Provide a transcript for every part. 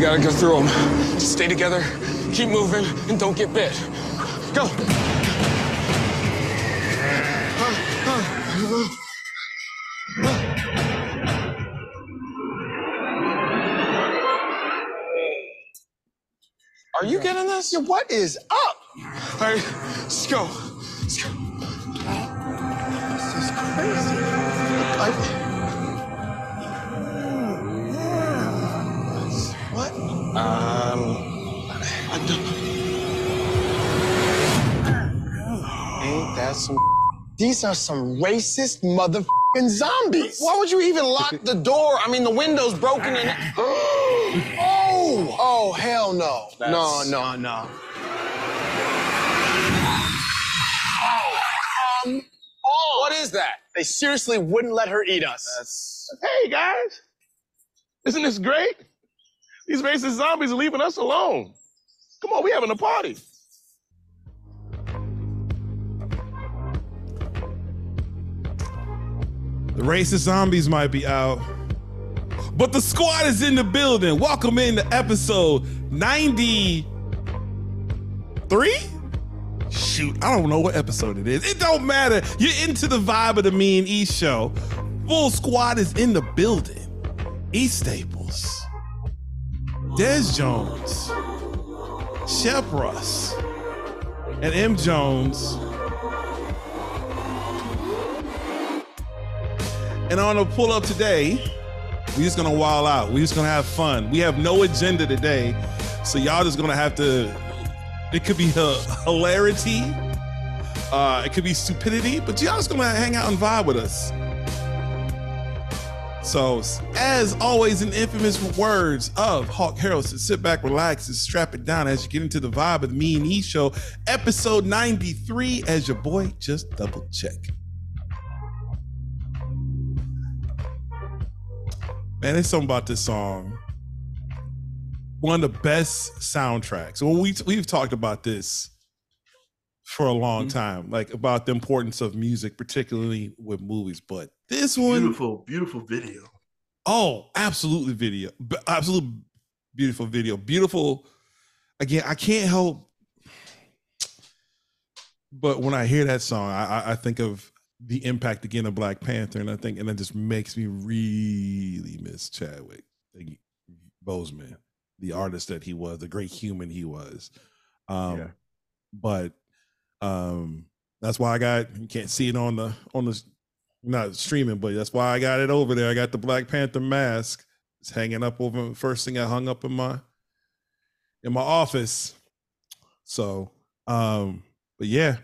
We gotta go through them. Just stay together, keep moving, and don't get bit. Go. Are you getting this? Yeah, what is up? All right, let's go. Let's go. This is crazy. Um, I don't. Ain't that some? These are some racist motherfucking zombies. Why would you even lock the door? I mean, the window's broken and. oh! Oh, hell no. No, That's- no, no. Come on. What is that? They seriously wouldn't let her eat us. That's. Hey guys, isn't this great? These racist zombies are leaving us alone. Come on, we having a party. The racist zombies might be out, but the squad is in the building. Welcome in to episode 93? Shoot, I don't know what episode it is. It don't matter. You're into the vibe of the Me and E show. Full squad is in the building. E Staples, Des Jones, Shep Russ, and M Jones. And on the pull up today, we're just gonna wild out. We're just gonna have fun. We have no agenda today, so y'all just gonna have to. It could be hilarity, uh, it could be stupidity, but y'all just gonna hang out and vibe with us. So, as always, in infamous words of Hawk Harrelson, sit back, relax, and strap it down as you get into the vibe of the Me and E Show, episode 93, as your boy just double check. Man, there's something about this song. One of the best soundtracks. Well, we we've talked about this for a long mm-hmm. time, like about the importance of music, particularly with movies. But this one, Beautiful, beautiful video. oh, absolutely video, B- absolute beautiful video, beautiful. Again, I can't help, but when I hear that song, I, I- I think of the impact again of Black Panther, and I think, and that just makes me really miss Chadwick Boseman, the artist that he was, the great human he was. Um, Yeah. But um, that's why I got you can't see it on the on the not streaming, but that's why I got it over there. I got the Black Panther mask. It's hanging up over first thing I hung up in my in my office. So um, but yeah.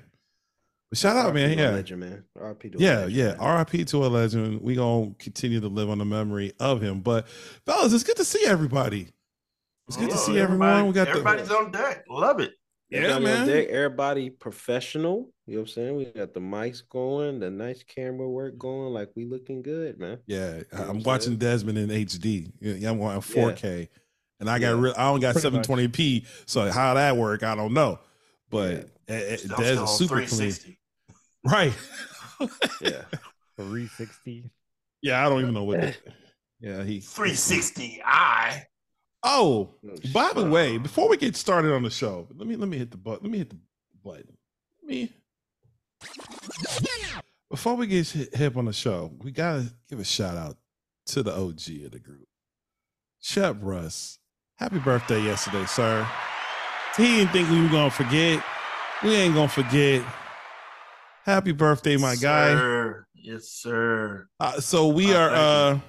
But shout out, man. RIP Yeah. legend, man. RIP to Yeah, legend, yeah. man. RIP to a legend. We gonna continue to live on the memory of him. But fellas, it's good to see everybody. It's good to Oh, see everyone. We got everybody's the on deck. Love it. Yeah, Everybody on man. deck, everybody professional. You know what I'm saying? We got the mics going, the nice camera work going. Like we looking good, man. Yeah, what I'm I'm watching saying? Desmond in HD. Yeah, I'm watching 4K, and I got Yeah. real. I don't got Pretty 720p. So how that work, I don't know. But Yeah. eh, eh, Still- Des is super clean, right? Yeah. 360. yeah, I don't even know what. That, yeah, he. 360 I. Oh, by the way, before we get started on the show, let me let me hit the button. Let me hit the button. Let me. Before we get hit, hip on the show, we gotta give a shout out to the OG of the group, Shep Russ. Happy birthday yesterday, sir. He didn't think we were gonna forget. We ain't gonna forget. Happy birthday, my guy. Sir. Yes, sir. Uh, so we Oh, are uh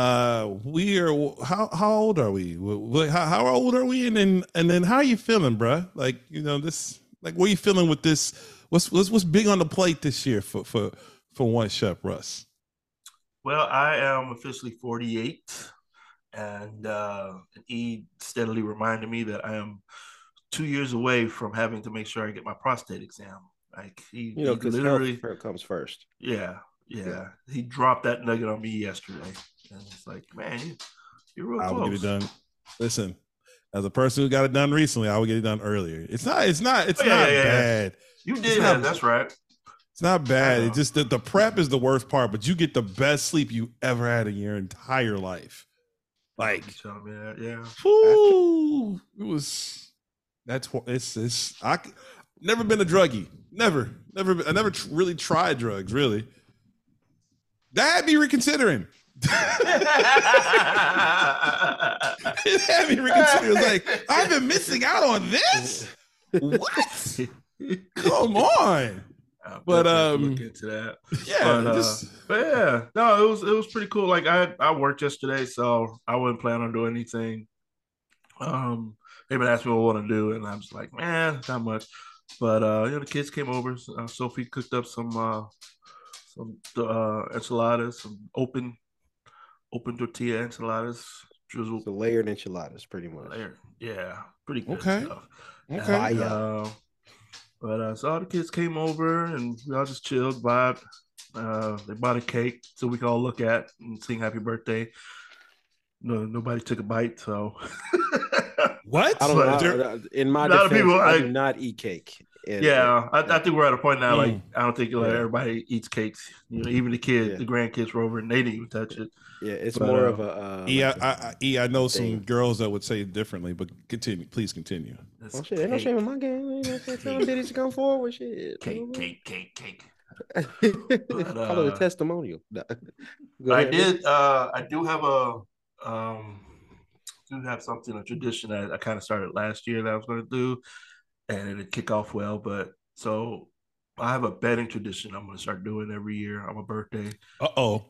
uh we are how how old are we Wh- wh- how, how old are we and then and then how are you feeling bruh? like you know this like what are you feeling with this what's what's what's big on the plate this year for for for one Shep Russ Well, I am officially 48, and uh, he steadily reminded me that I am two years away from having to make sure I get my prostate exam. Like he, You know, he because literally, health comes first. yeah, yeah, He dropped that nugget on me yesterday, and it's like, man, you, you're real i close. will get it done listen as a person who got it done recently i would get it done earlier it's not it's not it's Oh, yeah, not yeah, bad You did not- that. That's right. It's not bad. It's just that the prep is the worst part, but you get the best sleep you ever had in your entire life. Like, that? Yeah. whoo, it was. That's wh- it's it's I never been a druggie. Never, never. I never really tried drugs. Really. That had me reconsidering. it had me reconsidering. Like I've been missing out on this. What? Come on. I'll But, um, look into that. Yeah, but, uh, but yeah, no, it was it was pretty cool. Like I I worked yesterday, so I wouldn't plan on doing anything. Um, they've asking me what I want to do, and I'm just like, man, not much. But uh, you know, the kids came over. Uh, Sophie cooked up some uh some uh enchiladas, some open open tortilla enchiladas, drizzled The layered enchiladas, pretty much. layer. Yeah, pretty good Okay. stuff. okay. And, uh, but uh, so all the kids came over and we all just chilled, vibed. Uh, they bought a cake so we could all look at and sing happy birthday. No, nobody took a bite, so What? I don't know. there- in my a lot of defense, people, I like- do not eat cake. And- yeah, I, I think we're at a point now. Like Mm. I don't think like Yeah. everybody eats cakes. You know, even the kids, Yeah. the grandkids were over and they didn't even touch it. yeah, it's But, more uh, of a. Uh, E, I, like a- I, I- E, I know some girls that would say it differently, but continue. Please continue. It's oh shit, ain't no cake, shame in my game. You know, tell them bitches to come forward. Shit, cake, cake, cake, cake. Call it a uh, testimonial. Go I ahead, man. did. Uh, I do have a um, do have something a tradition that I kind of started last year that I was going to do, and it didn't kick off well. But so I have a betting tradition I'm going to start doing every year on my birthday. Uh oh.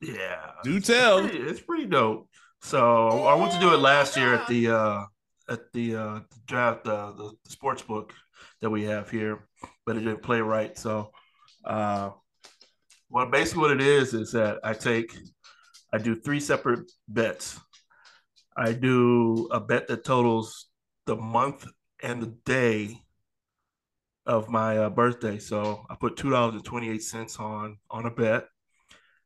Yeah, Do it's tell. pretty, it's pretty dope. So I went to do it last year at the uh, at the uh, draft uh, the, the sports book that we have here, but it didn't play right. So, uh, well, basically what it is is that I take I do three separate bets. I do a bet that totals the month and the day of my uh, birthday. So I put two dollars and twenty eight cents on on a bet,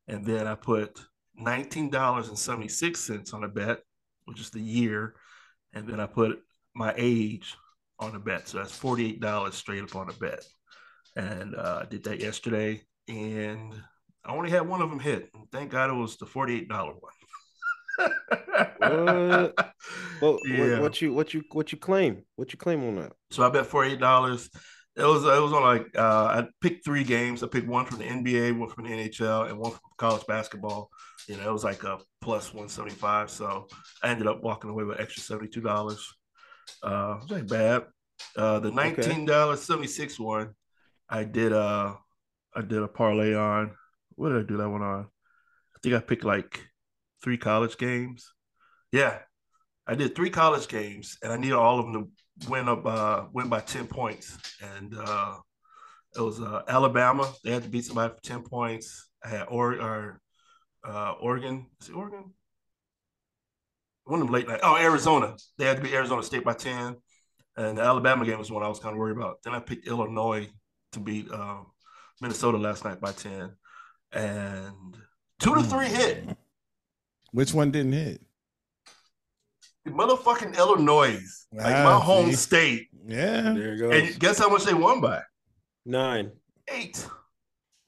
and then I put nineteen dollars and seventy six cents on a bet, which is the year, and then I put my age on a bet. So that's forty eight dollars straight up on a bet, and uh, I did that yesterday, and I only had one of them hit. Thank God it was the forty eight dollar one. What? Well, Yeah. what, what you what you what you claim? What you claim on that? So I bet forty eight dollars. It was it was on like uh, I picked three games. I picked one from the NBA, one from the NHL, and one from college basketball. You know, it was like a plus one seventy five. So I ended up walking away with extra seventy two dollars. Uh, it ain't bad. Uh, the nineteen dollars seventy six one, I did uh I did a parlay on. What did I do that one on? I think I picked like three college games. Yeah, I did three college games, and I needed all of them to win up uh win by 10 points. And uh it was uh alabama. They had to beat somebody for 10 points. I had or or uh oregon. Is it oregon? One of them late night. Oh arizona. They had to beat arizona state by 10 and the alabama game was one i was kind of worried about. Then i picked illinois to beat uh, minnesota last night by 10 and two to three hit Which one didn't hit? the motherfucking illinois like my Ah, home see? state Yeah. There you go. and guess how much they won by Nine. eight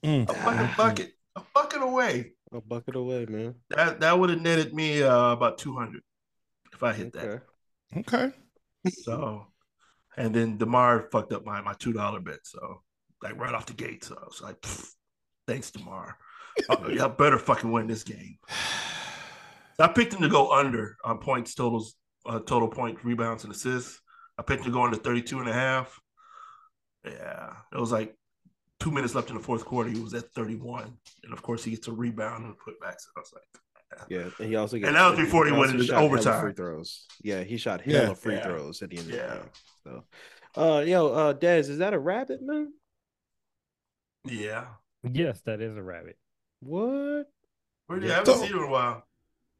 Mm. a fucking bucket, a bucket away. A bucket away, man. That that would have netted me uh, about two hundred if I hit Okay. Okay. So, and then Demar fucked up my my two dollar bet. So, like right off the gate, so I was like, thanks, Demar. Uh, y'all better fucking win this game. I picked him to go under on points totals, uh, total point rebounds and assists. I picked him to go under 32 and a half. Yeah, it was like two minutes left in the fourth quarter. He was at 31. And of course, he gets a rebound and a putback. So I was like, Yeah, and he also And that was before he went into shot overtime. Free throws. Yeah, he shot Yeah. hella free Yeah. throws at the end of Yeah. the game. So, uh, yo, uh, Des, is that a rabbit, man? yeah. Yes, that is a rabbit. What? Where you Yeah. haven't So- seen him in a while.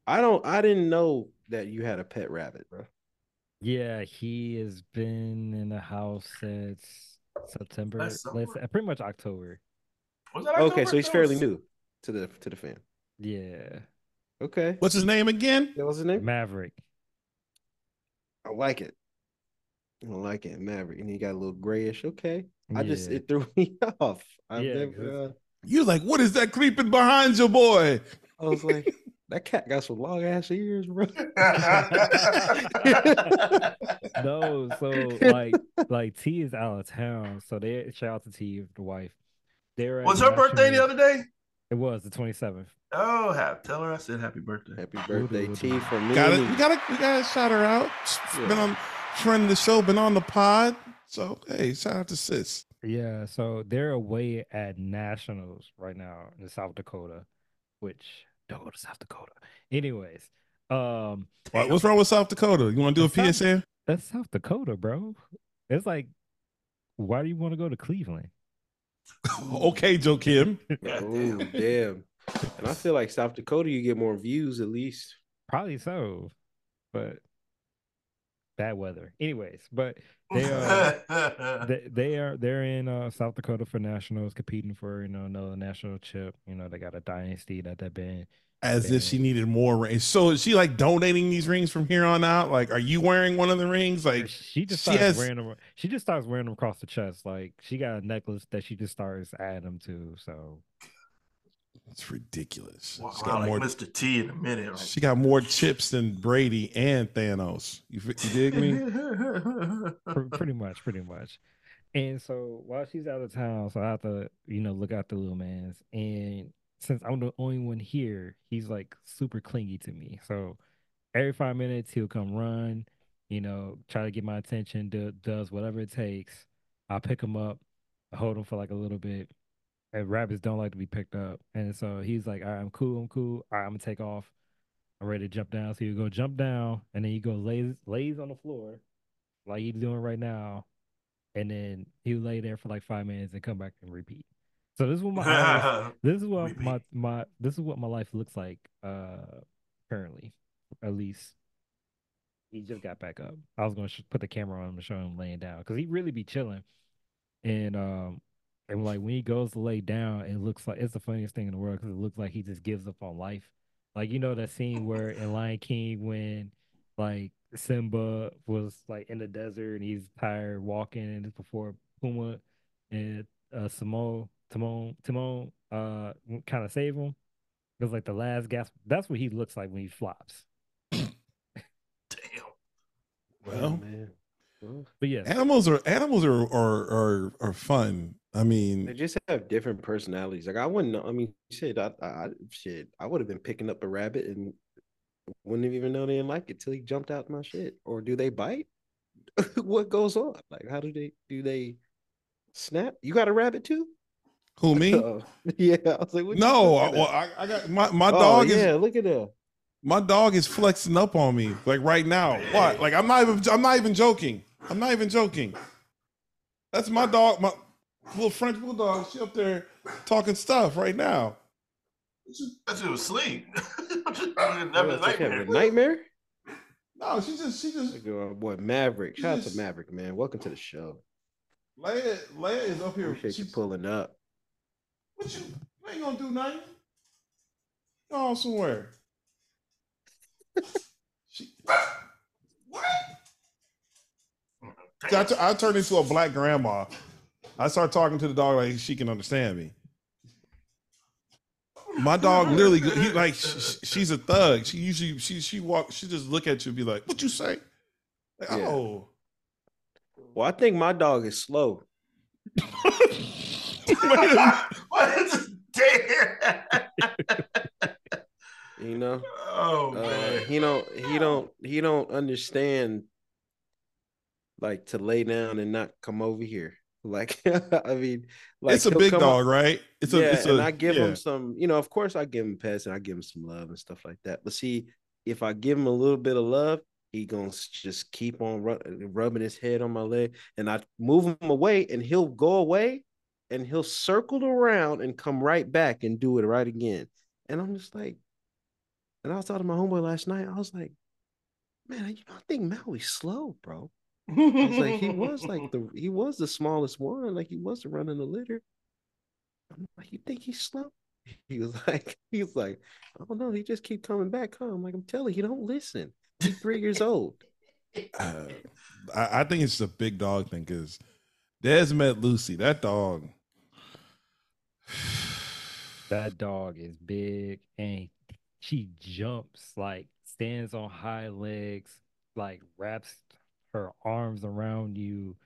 I don't. I didn't know that you had a pet rabbit, bro. Yeah, he has been in the house since September, Last let's, summer? pretty much October. Was that Okay, so he's That fairly new to the to the fam. Yeah, Okay, What's his name again? that was his name. Maverick. I like it. I like it, Maverick, and he got a little grayish. Okay, I just it threw me off. I've Yeah, never. 'cause- Uh, You're like, what is that creeping behind your boy? I was like, That cat got some long ass ears, bro. No, so like like T is out of town. So they shout out to T, the wife. They're Was her birthday the other day? It was the 27th. Oh, ha- tell her I said happy birthday. Happy birthday, T, for me. Got it. We gotta we gotta shout her out. She's Been on friend of the show, been on the pod. So hey, shout out to sis. Yeah, so they're away at nationals right now in South Dakota, which don't go to South Dakota. Anyways, um, What- What's wrong with South Dakota? You want to do a It's not- PSA? that's South Dakota, bro. It's like, why do you want to go to Cleveland? okay, Joe Kim. Oh, damn. And I feel like South Dakota, you get more views at least. Probably so, but bad weather. Anyways, but they are they, they are they're in uh, South Dakota for nationals, competing for you know another national chip. You know they got a dynasty that they've been. As if she needed more rings. So is she like donating these rings from here on out? Like, are you wearing one of the rings? Like, She just she starts has- wearing them. She just starts wearing them across the chest. Like she got a necklace that she just starts adding them to. So it's ridiculous. Wow, She's got like more. Mr. T in a minute. Like, She got more chips than Brady and Thanos. You, fi- you dig me? pretty much, pretty much. And so while she's out of town, so I have to, you know, look out the little man's. And since I'm the only one here, he's like super clingy to me. So every five minutes he'll come run, you know, try to get my attention, do, does whatever it takes. I'll pick him up, hold him for like a little bit. And rabbits don't like to be picked up. And so he's like, All right, I'm cool, I'm cool. All right, I'm gonna take off. I'm ready to jump down. So you go jump down and then you go lays lays on the floor like he's doing right now, and then he'll lay there for like five minutes and come back and repeat. So this is what my life, this is what my my this is what my life looks like uh currently, at least. He just got back up. I was gonna sh- put the camera on him to show him laying down because he really be chilling, and um and like when he goes to lay down, it looks like it's the funniest thing in the world because it looks like he just gives up on life. Like you know that scene where in Lion King when like Simba was like in the desert and he's tired walking and it's before Pumbaa and uh Simone Timon Timon uh kind of save him. It was like the last gasp. That's what he looks like when he flops. Damn. Well, man. But yes, animals are animals are are are, are fun. I mean, they just have different personalities. Like I wouldn't know. I mean, shit, I, I I- shit, I would have been picking up a rabbit and wouldn't have even know they didn't like it till he jumped out my shit. Or do they bite? what goes on? Like, how do they do they snap? You got a rabbit too? who me? Oh, yeah. I was like, No, I, well. I, I got my my Oh, dog yeah, is look at that. my dog is flexing up on me like right now. What? Like I'm not even I'm not even joking. I'm not even joking. That's my dog, my little French bulldog. She up there talking stuff right now. That shit was sleep. Yeah, Never it's like having nightmare. a nightmare. No, she just she just Look at our boy Maverick. Shout out to Maverick, man. Welcome to the show. Leia Leia is up here. Appreciate you She's- pulling up. What you, you ain't gonna do nothing? Go somewhere. she, what? Mm-hmm. See, I, t- I turned into a black grandma. I start talking to the dog like she can understand me. My dog literally, he like sh- sh- she's a thug. She usually she she walk she just look at you and be like, "What you say?" Like, Yeah. oh, Well, I think my dog is slow. What is damn? You know, Oh uh, man. he don't he don't he don't understand like to lay down and not come over here. Like I mean, like it's a big dog, up- right? It's yeah, a it's and I give yeah. him some, you know, of course I give him pets and I give him some love and stuff like that. But see, if I give him a little bit of love, he gonna just keep on ru- rubbing his head on my leg, and I move him away, and he'll go away, and he'll circle around and come right back and do it right again. And I'm just like, and I was talking to my homeboy last night. I was like, man, you know, I think Maui's slow, bro. I was like, he was like the he was the smallest one, like he wasn't running the litter. I'm like, you think he's slow? He was like, he was like, I don't know. He just keep coming back. Huh? I'm like, I'm telling you, he don't listen. He's three years old. Uh, I, I think it's a big dog thing because Des met Lucy. That dog. that dog is big and she jumps, like stands on high legs, like wraps her arms around you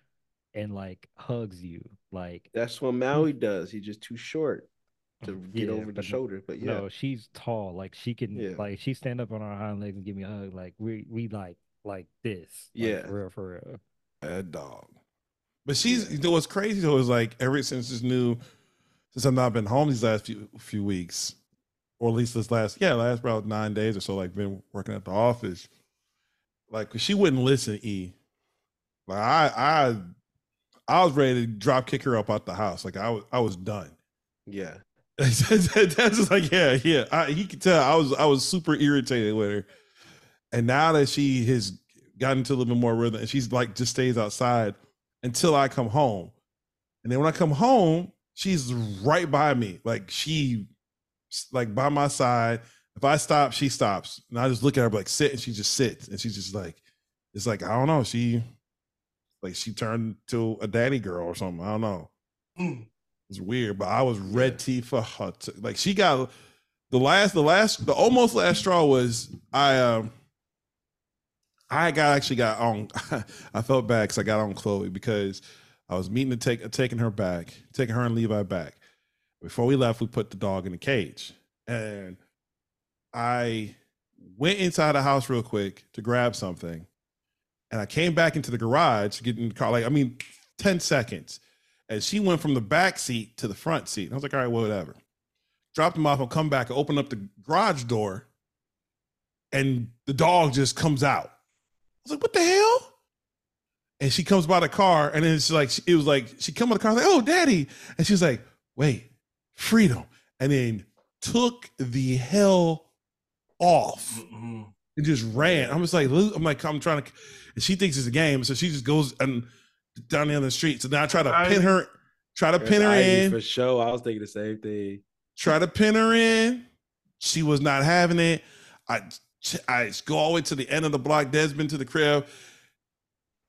and like hugs you. Like That's what Maui does. He's just too short to get Yeah, over the shoulder. But yeah, no, she's tall. Like she can Yeah. like she stand up on her hind legs and give me a hug. Like we we like like this. Like, Yeah. for real for real. a dog. But she's you know what's crazy though is like ever since this new since I've not been home these last few few weeks, or at least this last yeah last about nine days or so, like been working at the office. Like she wouldn't listen. E, like I I I was ready to drop kick her up out the house. Like I was I was done. yeah. That's just like yeah yeah. I, he could tell I was I was super irritated with her, and now that she has gotten into a little bit more rhythm, and she's like just stays outside until I come home, and then when I come home, she's right by me, like she like by my side. If I stop, she stops, and I just look at her like sit, and she just sits, and she's just like it's like I don't know, she like she turned to a daddy girl or something. I don't know. Mm. It's weird, but I was ready for her. To, like she got the last, the last, the almost last straw was I. um I got actually got on. I felt bad because I got on Chloe because I was meeting to take taking her back, taking her and Levi back. Before we left, we put the dog in the cage, and I went inside the house real quick to grab something, and I came back into the garage getting the car. Like I mean, ten seconds and she went from the back seat to the front seat. And I was like, all right, well, whatever. Dropped him off and come back and open up the garage door, and the dog just comes out. I was like, what the hell? And she comes by the car, and then it's like it was like she come by the car, like, oh, daddy. And she's like, wait, freedom. And then took the hell off Mm-mm. and just ran. I'm just like, I'm like, I'm trying to, and she thinks it's a game, so she just goes and down the other street. So now I try to pin her, try to pin her Ivy in, for sure. I was thinking the same thing. try to pin her in. She was not having it. I I go all the way to the end of the block, Desmond to the crib.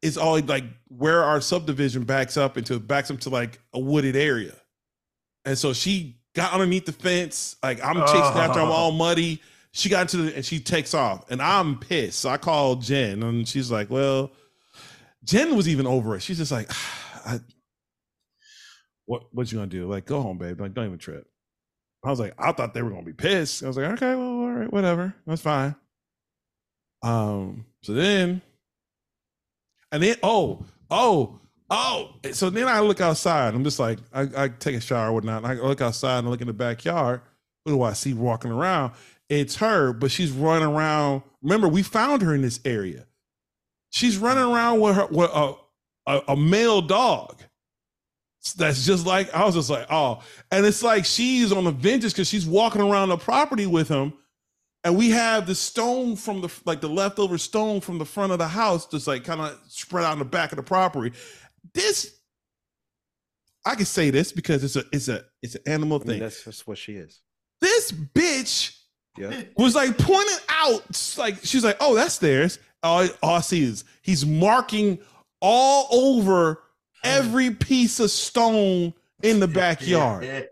It's all like where our subdivision backs up into backs up to like a wooded area. And so she got underneath the fence. Like I'm chasing after I'm all muddy. She got into the and she takes off. And I'm pissed. So I called Jen and she's like, Well, Jen was even over it. She's just like, I, what what you gonna do? Like, go home, babe. Like, don't even trip. I was like, I thought they were gonna be pissed. I was like, okay, well, all right, whatever. That's fine. Um, so then and then oh, oh, oh. So then I look outside. I'm just like, I, I take a shower or whatnot. I look outside and I look in the backyard. Who do I see walking around? It's her, but she's running around. Remember, we found her in this area. She's running around with her with a, a, a male dog. That's just like I was just like, oh, and it's like she's on the vengeance because she's walking around the property with him, and we have the stone from the like the leftover stone from the front of the house, just like kind of spread out in the back of the property. This, I can say this because it's a it's a it's an animal I mean, thing. that's just what she is. this bitch Yeah. was like pointing out, like she's like, "Oh, that's theirs." All, all I see is he's marking all over every piece of stone in the backyard,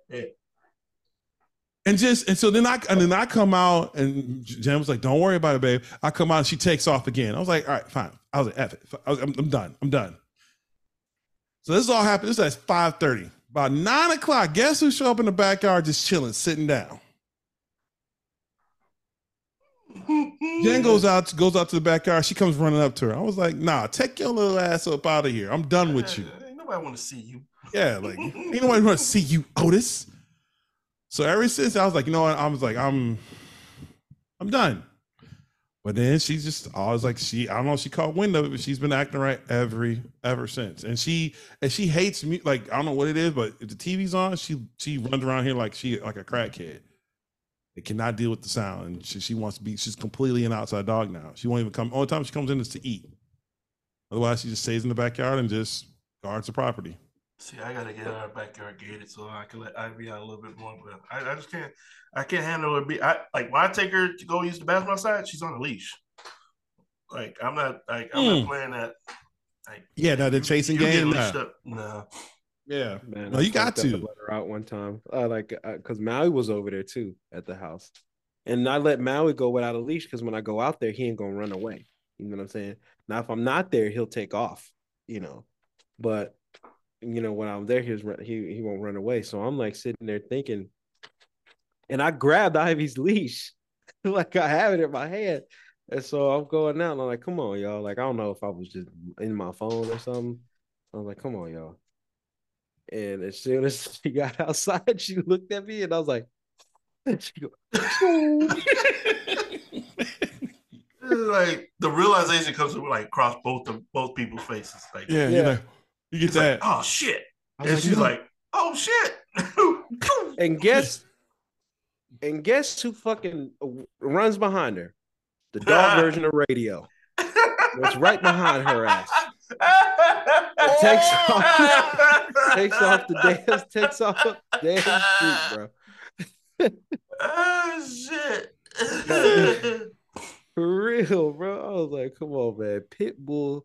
and just and so then I and then I come out and Jen was like, "Don't worry about it, babe." I come out and she takes off again. I was like, "All right, fine." I was like, "F it." I I'm done. I'm done. So this all happened. This is at five thirty. About nine o'clock, guess who showed up in the backyard just chilling, sitting down. yeah. Jen goes out goes out to the backyard. She comes running up to her. I was like, "Nah, take your little ass up out of here. I'm done with you." Ain't nobody want to see you. Yeah, like ain't nobody want to see you, Otis. So ever since I was like, you know what? I was like, I'm, I'm done. But then she just always like she I don't know if she caught wind of it, but she's been acting right every ever since. And she and she hates me like I don't know what it is, but if the TV's on, she she runs around here like she like a crackhead. It cannot deal with the sound, and she, she wants to be. She's completely an outside dog now. She won't even come. Only time she comes in is to eat. Otherwise, she just stays in the backyard and just guards the property. See, I gotta get our backyard gated so I can let Ivy out a little bit more. But I, I just can't. I can't handle her. Be I like when I take her to go use the bathroom outside. She's on a leash. Like I'm not. Like I'm Mm. not playing that. Like Yeah, no, the you- chasing you get game. Nah. up. No. Yeah, Man, No, I you got to. and Let her out one time. Uh, like, uh, cause Maui was over there too at the house. And I let Maui go without a leash because when I go out there, he ain't gonna run away. You know what I'm saying? Now, if I'm not there, he'll take off. You know, but you know when I'm there, he's he he won't run away. So I'm like sitting there thinking, and I grabbed Ivy's leash, like I have it in my hand, and so I'm going out. And I'm like, come on, y'all. Like I don't know if I was just in my phone or something. I was like, come on, y'all. And as soon as she got outside, she looked at me and I was like, she go, like the realization comes to like across both of both people's faces. Like, Yeah, Yeah. you know, you get it's like, that. oh shit. And was she's "No." like, oh shit. and guess, and guess who fucking runs behind her? The dog version of radio. It's right behind her ass. Takes off- Takes off the damn, takes off the damn street, bro. oh shit. For real, bro. I was like, come on, man. Pitbull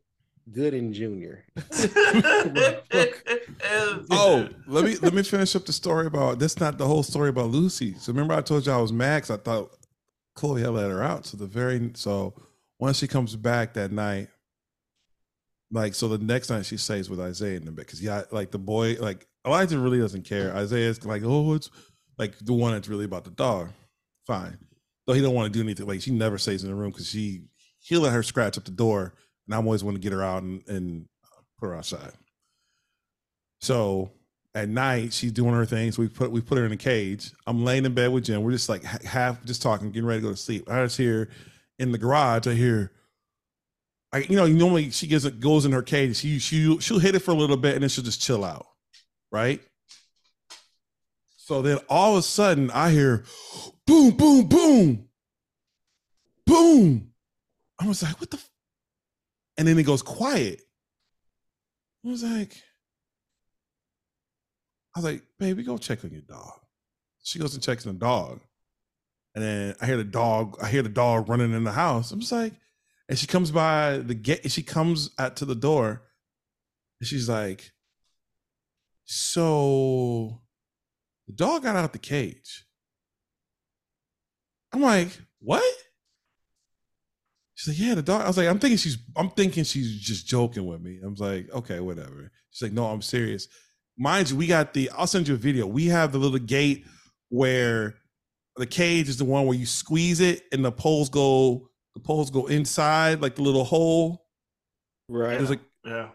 Gooding Jr. Oh, let me let me finish up the story about that's not the whole story about Lucy. So remember I told you I was Max. I thought Chloe had let her out. So the very so once she comes back that night, like so the next night she stays with Isaiah in the bed because yeah, like the boy like Elijah really doesn't care. Isaiah's like oh it's like the one that's really about the dog. Fine, though he don't want to do anything. Like she never stays in the room because she he'll let her scratch up the door, and I'm always want to get her out and, and put her outside. So at night she's doing her things. We put we put her in a cage. I'm laying in bed with Jen. We're just like half just talking, getting ready to go to sleep. I just hear in the garage. I hear, I you know normally she gets goes in her cage. She she she'll hit it for a little bit and then she'll just chill out, right? So then all of a sudden I hear, boom boom boom, boom. I was like, what the? F-? And then it goes quiet. I was like, I was like, baby, go check on your dog. She goes and checks on the dog. And then I hear the dog, I hear the dog running in the house. I'm just like, and she comes by the gate, she comes out to the door, and she's like, So the dog got out the cage. I'm like, what? She's like, yeah, the dog. I was like, I'm thinking she's, I'm thinking she's just joking with me. I was like, okay, whatever. She's like, no, I'm serious. Mind you, we got the. I'll send you a video. We have the little gate where the cage is the one where you squeeze it and the poles go, the poles go inside like the little hole. Right. There's like yeah.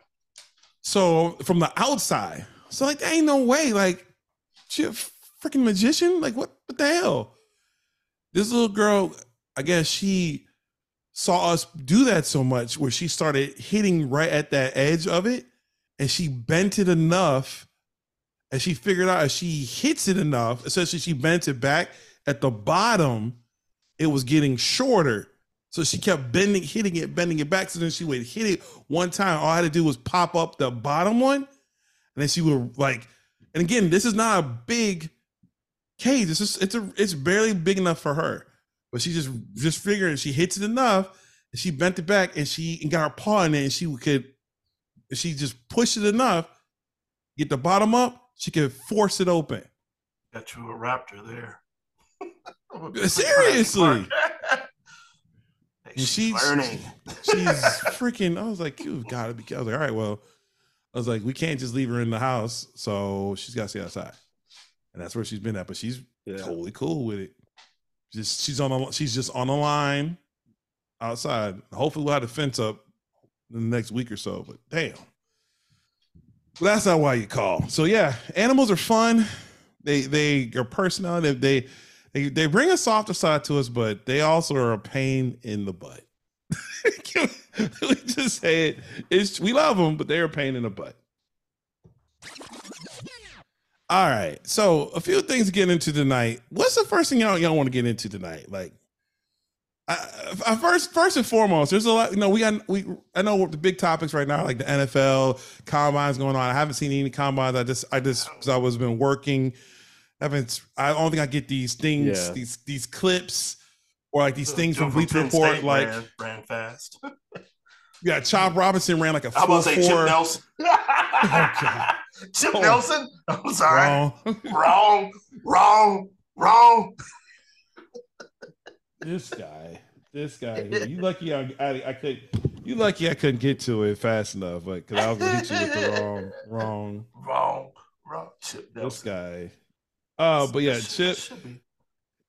so from the outside. So like, there ain't no way. Like, she a freaking magician. Like, what? What the hell? This little girl, I guess she saw us do that so much where she started hitting right at that edge of it, and she bent it enough, and she figured out if she hits it enough, especially she bent it back at the bottom, it was getting shorter. So she kept bending, hitting it, bending it back. So then she would hit it one time. All I had to do was pop up the bottom one, and then she would like. And again, this is not a big cage. It's just it's a it's barely big enough for her. But she just just figured she hits it enough, and she bent it back, and she and got her paw in it, and she could, she just pushed it enough, get the bottom up, she could force it open. Got you a raptor there. Seriously. She's she's- learning. She's freaking. I was like, you've got to be. I was like, all right, well, I was like, we can't just leave her in the house, so she's got to stay outside, and that's where she's been at. But she's Yeah. totally cool with it. Just she's on a she's just on a line outside. Hopefully, we'll have the fence up in the next week or so. But damn, but that's not why you call. So yeah, animals are fun. They they are personal. They they they, they bring a softer side to us, but they also are a pain in the butt. Can we just say it? It's we love them, but they're a pain in the butt. All right, so a few things to get into tonight. What's the first thing y'all y'all want to get into tonight? Like, I, I first first and foremost, there's a lot. You know, we got we. I know the big topics right now, like the NFL combines going on. I haven't seen any combines. I just I just I was been working. Haven't I don't think I get these things, Yeah. these these clips, or like these things Jump from Bleacher Report. State Like, ran, ran fast. yeah, Chop Robinson ran like a How four about to say Chip four. Nelson? God. Chip Oh. Nelson? I'm sorry. Wrong. Wrong. Wrong. Wrong. this guy, this guy. Here. You lucky I, I, I could. You lucky I couldn't get to it fast enough, like because I was gonna hit you with the wrong, wrong. Wrong, wrong. Chip This guy. Uh, but yeah, Chip,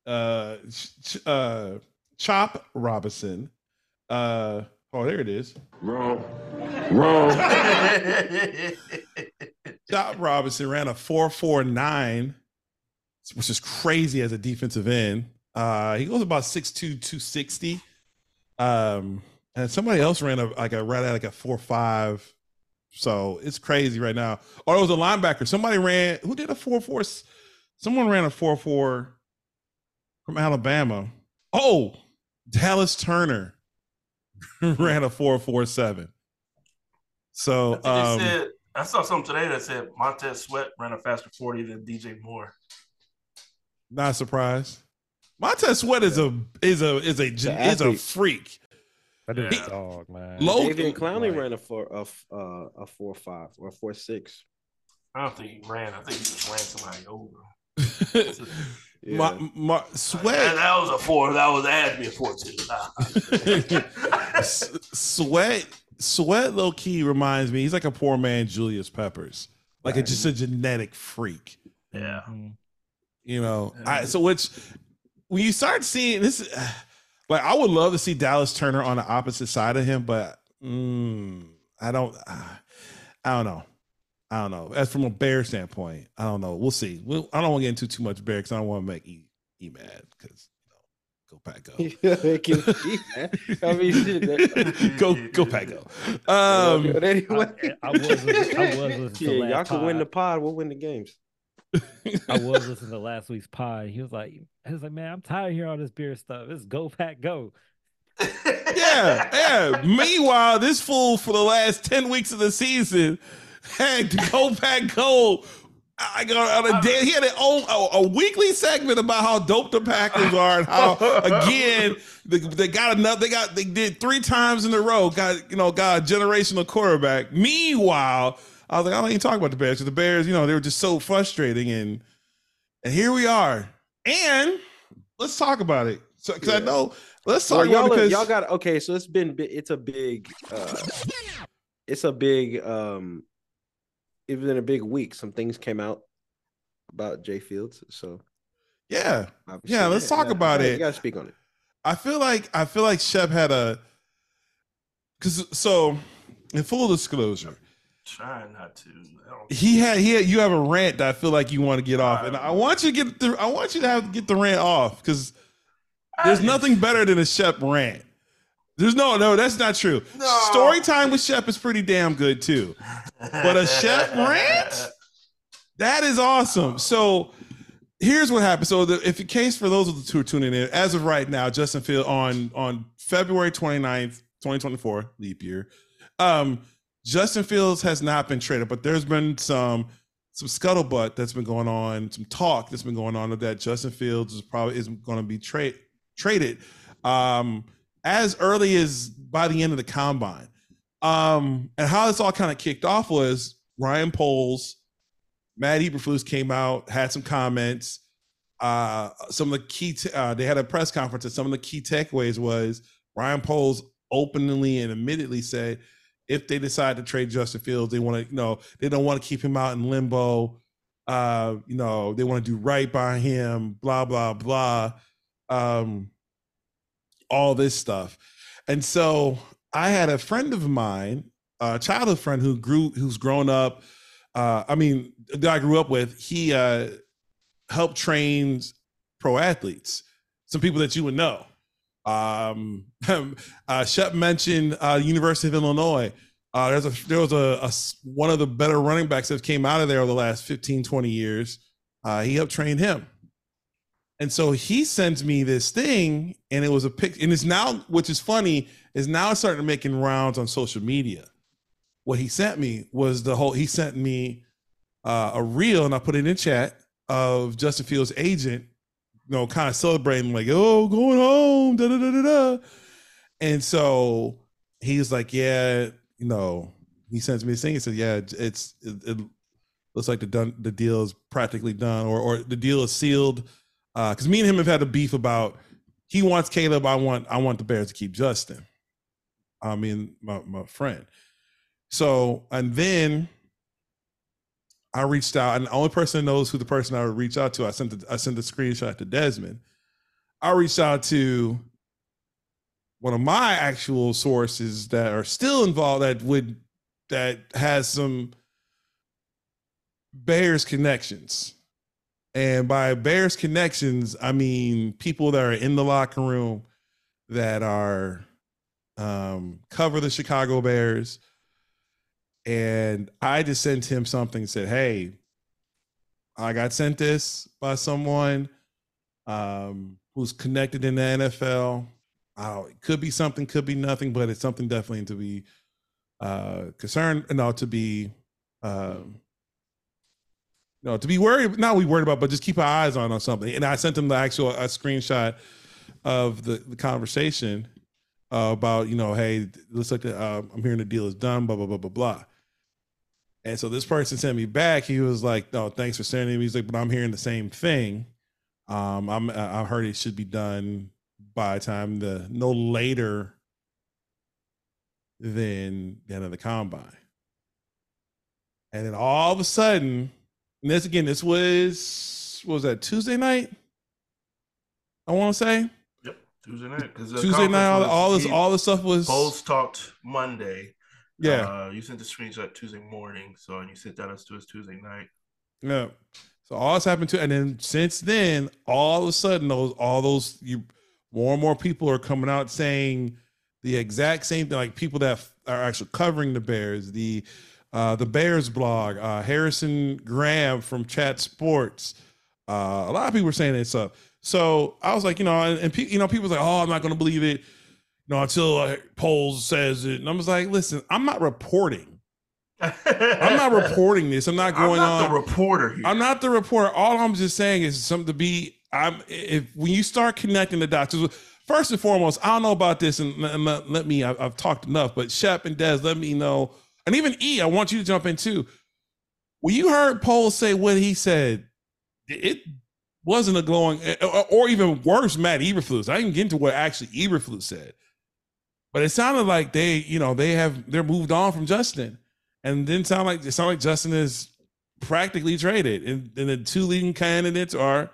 uh, Ch- Ch- uh, Chop Robinson. Uh, oh, there it is. Wrong. Wrong. Chop Robinson ran a 4.49, which is crazy as a defensive end. Uh, he goes about 6'2", 260. Um, and somebody else ran a like a right at like a four five. So it's crazy right now. Or it was a linebacker. Somebody ran who did a 4.4. Someone ran a 4.4 from Alabama. Oh, Dallas Turner ran a 4.47. So I um, said I saw something today that said Montez Sweat ran a faster 40 than DJ Moore. Not surprised. Montez Sweat is a is a is a is a freak. That dude's Yeah. a dog, man. Low- Jadeveon Clowney Like- ran a four a f- uh, a four five or a four six. I don't think he ran. I think he just ran somebody over. Yeah. Ma- Ma- That, Sweat that was a four. That was that had to be a four two. S- Sweat Sweat low key reminds me. He's like a poor man Julius Peppers, like a, just a genetic freak. yeah. You know, I, so which when you start seeing this, like I would love to see Dallas Turner on the opposite side of him, but mm, I don't, I don't know. I don't know. As from a bear standpoint, I don't know. We'll see. We'll, I don't want to get into too much bear because I don't want to make E, e mad because you know, go pack go. It can be, man. I mean, go go pack go. Um, but anyway, I, I was listening, I was listening to yeah, y'all last can win the pod. pod. We'll win the games. I was listening to last week's pod. He was like, he was like, man, I'm tired of hearing all this beer stuff. It's go pack go. yeah, yeah. Meanwhile, this fool for the last 10 weeks of the season had to go back go. I got on a day. He had a, a, a weekly segment about how dope the Packers are and how again they, they got another. They got they did three times in a row. Got you know got a generational quarterback. Meanwhile, I was like I don't even talk about the Bears the Bears you know they were just so frustrating and and here we are. And let's talk about it. So because I know let's talk Well, about y'all, because y'all got okay. So it's been it's a big uh, it's a big um it's been a big week. Some things came out about Jay Fields. So yeah. obviously- Yeah, let's talk you about gotta- it. You gotta speak on it. I feel like I feel like Shep had a because so in full disclosure, Trying not to. I he had he had, you have a rant that I feel like you want to get off, and I want you to get the I want you to have get the rant off because there's I- nothing better than a Shep rant. There's no no that's not true. No. Story time with Shep is pretty damn good too. But a Shep rant? That is awesome. So here's what happened. So the, if in case for those of the who are tuning in, as of right now, Justin Field on on February 29th, 2024, leap year. Um, Justin Fields has not been traded, but there's been some some scuttlebutt that's been going on, some talk that's been going on that Justin Fields is probably is going to be trade traded um, as early as by the end of the combine. Um, and how this all kind of kicked off was Ryan Poles, Matt Eberflus came out, had some comments. Uh, some of the key, t- uh, they had a press conference, and some of the key takeaways was Ryan Poles openly and admittedly said if they decide to trade Justin Fields, they want to, you know, they don't want to keep him out in limbo. Uh, you know, they want to do right by him, blah, blah, blah. Um, all this stuff. And so I had a friend of mine, a childhood friend who grew, who's grown up. Uh, I mean, that I grew up with, he uh, helped train pro athletes, some people that you would know. Um, uh, Shep mentioned uh, University of Illinois. Uh, there's a there was a one of the better running backs that came out of there over the last 15, 20 years. Uh, he helped train him. And so he sends me this thing, and it was a pic, and it's now, which is funny, is now starting making rounds on social media. What he sent me was the whole. He sent me uh, a reel, and I put it in chat of Justin Fields' agent, you know, kind of celebrating, like, "Oh, going home," da da da da da. And so he's like, "Yeah, you know." He sends me a thing. He said, "Yeah, it's it, it looks like the done the deal is practically done, or or the deal is sealed." Uh, because me and him have had a beef about he wants Caleb. I want I want the Bears to keep Justin. I mean, my my friend. So and then I reached out, and the only person that knows who the person I would reach out to, I sent the, I sent the screenshot to Desmond. I reached out to one of my actual sources that are still involved that would that has some Bears connections. And by Bears connections, I mean people that are in the locker room that are um, cover the Chicago Bears. And I just sent him something said, Hey, I got sent this by someone um, who's connected in the NFL. It could be something, could be nothing, but it's something definitely to be uh, concerned, no, to be, um, no, to be worried, not we worried about, but just keep our eyes on on something. And I sent him the actual a screenshot of the, the conversation uh, about, you know, hey, looks like the, uh, I'm hearing the deal is done, blah blah blah blah blah. And so this person sent me back. He was like, "No, thanks for sending me." He's like, "But I'm hearing the same thing. Um, I'm I heard it should be done by time the no later than the end of the combine." And then all of a sudden, and this again, this was what was that Tuesday night? I want to say Yep, Tuesday night. Because Tuesday night. All, all this, all the stuff was. Poles talked Monday. Yeah. Uh, you sent the screenshot Tuesday morning, so and you sent that us to us Tuesday night. Yeah. So all this happened to, and then since then, all of a sudden, those all those you more and more people are coming out saying the exact same thing. Like people that are actually covering the Bears, the uh, the Bears blog, uh, Harrison Graham from Chat Sports. Uh, a lot of people were saying it's up. So I was like, you know, and, and pe- you know, people was like, oh, I'm not going to believe it, you know, until uh, Poles says it. And I was like, listen, I'm not reporting. I'm not reporting this. I'm not going I'm not on. the reporter here. I'm not the reporter. All I'm just saying is something to be. I'm if when you start connecting the dots. First and foremost, I don't know about this, and, and let, me. I, have talked enough, but Shep and Des, let me know, and even E, I want you to jump in too. When you heard Poles say what he said, it wasn't a glowing, or, or even worse, Matt Eberflus. I didn't get into what actually Eberflus said, but it sounded like they, you know, they have they're moved on from Justin and didn't sound like it sounded like Justin is practically traded. And, and, the two leading candidates are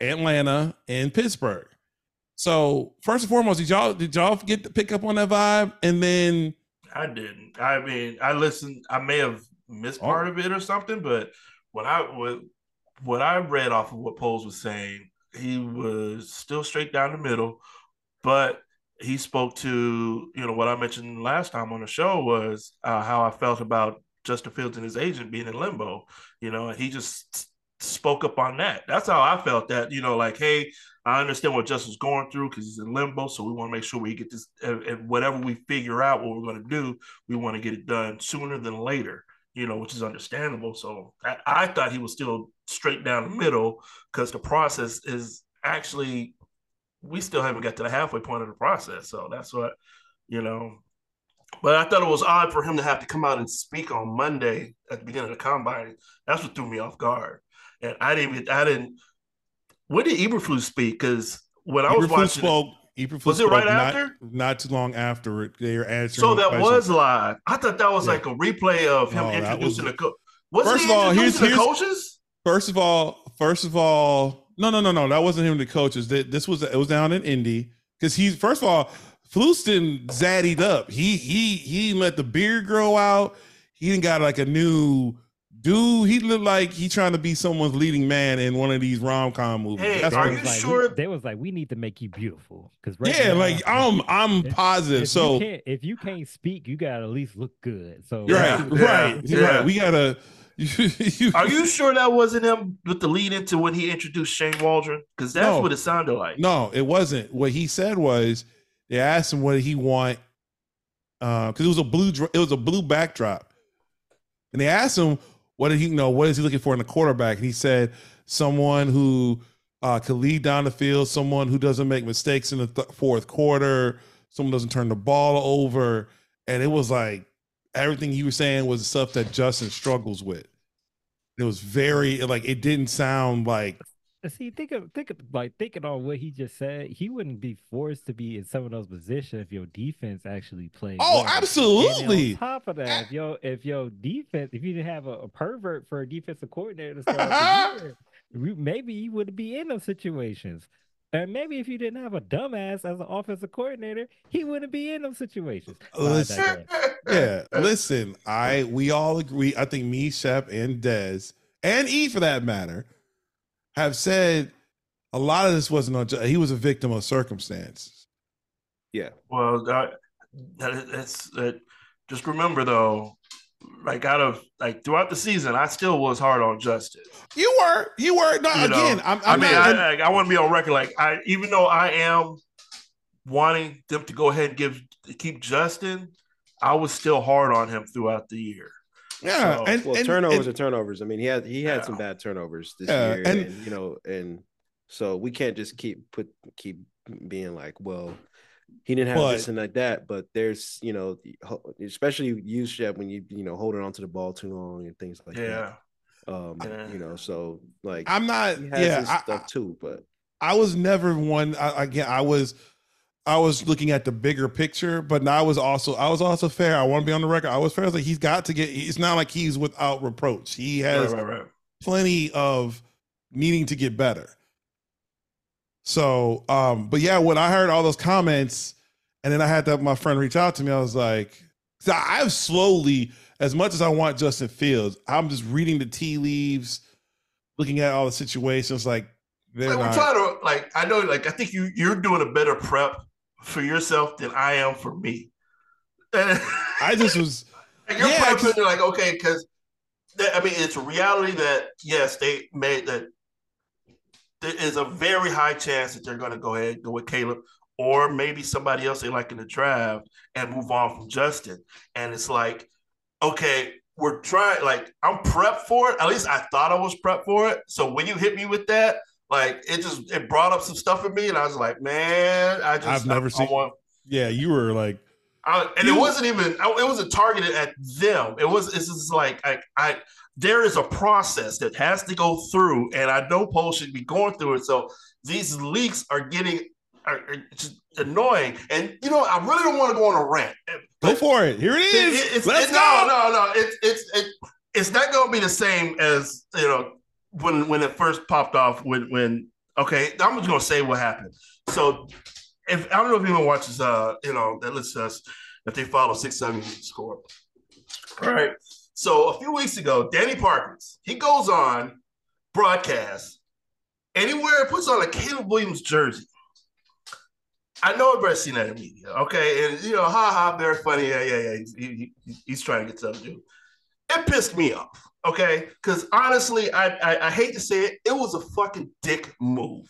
Atlanta and Pittsburgh. So first and foremost, did y'all did y'all get to pick up on that vibe? And then I didn't. I mean, I listened. I may have missed part of it or something, but when I what what I read off of what Poles was saying, he was still straight down the middle, but he spoke to you know what I mentioned last time on the show was uh, how I felt about Justin Fields and his agent being in limbo, you know, and he just spoke up on that. That's how I felt that you know, like, hey, I understand what Justin's going through because he's in limbo, so we want to make sure we get this, and, whatever we figure out what we're going to do, we want to get it done sooner than later. You know, which is understandable. So I, I thought he was still straight down the middle because the process is actually we still haven't got to the halfway point of the process. So that's what, you know. But I thought it was odd for him to have to come out and speak on Monday at the beginning of the combine. That's what threw me off guard. And I didn't I didn't, when did Eberflus speak? Because when I was Eberflus watching, spoke, Eberflus was it right after? Not, too long after it. They were answering. So that questions. was live. I thought that was Yeah. like a replay of him No, introducing was- the coach. Was First he of all, here's- introducing the here's- coaches? First of all, first of all, no, no, no, no. That wasn't him. The coaches. Th- This was it was down in Indy because he's first of all, Flus didn't zaddied up. He he he let the beard grow out. He didn't got like a new dude. He looked like he trying to be someone's leading man in one of these rom com movies. Hey, That's are what- you was like, sure- We, they was like, we need to make you beautiful because right yeah, now, like I'm I'm if- positive. If So you can't, if you can't speak, you gotta at least look good. So right, Yeah, right, yeah. right. We gotta. You, you, Are you sure that wasn't him with the lead into when he introduced Shane Waldron? Because that's No. what it sounded like. No, it wasn't. What he said was they asked him what he want uh, because it was a blue it was a blue backdrop, and they asked him what did he you know? What is he looking for in a quarterback, and he said someone who uh, could lead down the field, someone who doesn't make mistakes in the th- fourth quarter, someone doesn't turn the ball over, and it was like everything he was saying was stuff that Justin struggles with. It was very like it didn't sound like See, think of think of like thinking on what he just said. He wouldn't be forced to be in some of those positions if your defense actually played. Oh, well. And absolutely. on top of that, if your if your defense, if you didn't have a, a pervert for a defensive coordinator to start year, maybe you wouldn't be in those situations. And maybe if you didn't have a dumbass as an offensive coordinator, he wouldn't be in those situations. Uh, listen. yeah, listen, I we all agree. I think me, Shep, and Des, and E for that matter, have said a lot of this wasn't on. He was a victim of circumstance. Yeah. Well, that, that that's that. Just remember though, like out of like throughout the season, I still was hard on Justin. You were, you were. No, You know, again, I'm, I I'm mean, not. I, I, I want to be on record. Like, I even though I am wanting them to go ahead and give keep Justin, I was still hard on him throughout the year. Yeah, so- and, Well, and- turnovers and- are turnovers. I mean, he had he had some bad turnovers this Yeah, year, and- and, you know, and so we can't just keep put keep being like, well, he didn't have this and like that. But there's, you know, especially you, Shep, when you you know holding on to the ball too long and things like yeah, that. Um, Yeah. you know, so like I'm not. he has Yeah, his I, stuff too, but I was never one. I, again, I was, I was looking at the bigger picture, but now I was also, I was also fair. I want to be on the record. I was fair. I was like, he's got to get. It's not like he's without reproach. He has right, right, right. plenty of needing to get better. So, um, but yeah, when I heard all those comments, and then I had that my friend reach out to me, I was like, so I've slowly, as much as I want Justin Fields, I'm just reading the tea leaves, looking at all the situations. Like they're Like, we're not. trying to like. I know, like, I think you you're doing a better prep for yourself than I am for me. I just was. Like, you're Yeah, prepping, like, okay, because I mean, it's a reality that yes, they made that. There is a very high chance that they're going to go ahead and go with Caleb, or maybe somebody else they like in the draft and move on from Justin. And it's like, okay, we're trying. Like, I'm prepped for it. At least I thought I was prepped for it. So when you hit me with that, like, it just it brought up some stuff in me, and I was like, man, I just I've never I, seen- I want, Yeah, you were like, I, and You- it wasn't even I- it wasn't targeted at them. It was it's just like I, I there is a process that has to go through, and I know Poles should be going through it. So these leaks are getting are, are annoying, and you know I really don't want to go on a rant. go for it. Here it it- is. it- it's, Let's it- go. no, no, no. It's it's it's not going to be the same as you know when when it first popped off. When when okay, I'm just to say what happened. So if I don't know if anyone watches, uh, you know, that lets us if they follow six seven score. Right. So a few weeks ago, Danny Parkins he goes on broadcast, anywhere he puts on a Caleb Williams jersey. I know everybody's seen that in media, okay? And you know, ha ha, very funny. Yeah, yeah, yeah. He's, he, he- he's trying to get something to do. It pissed me off, okay? Because honestly, I, I I hate to say it, it was a fucking dick move.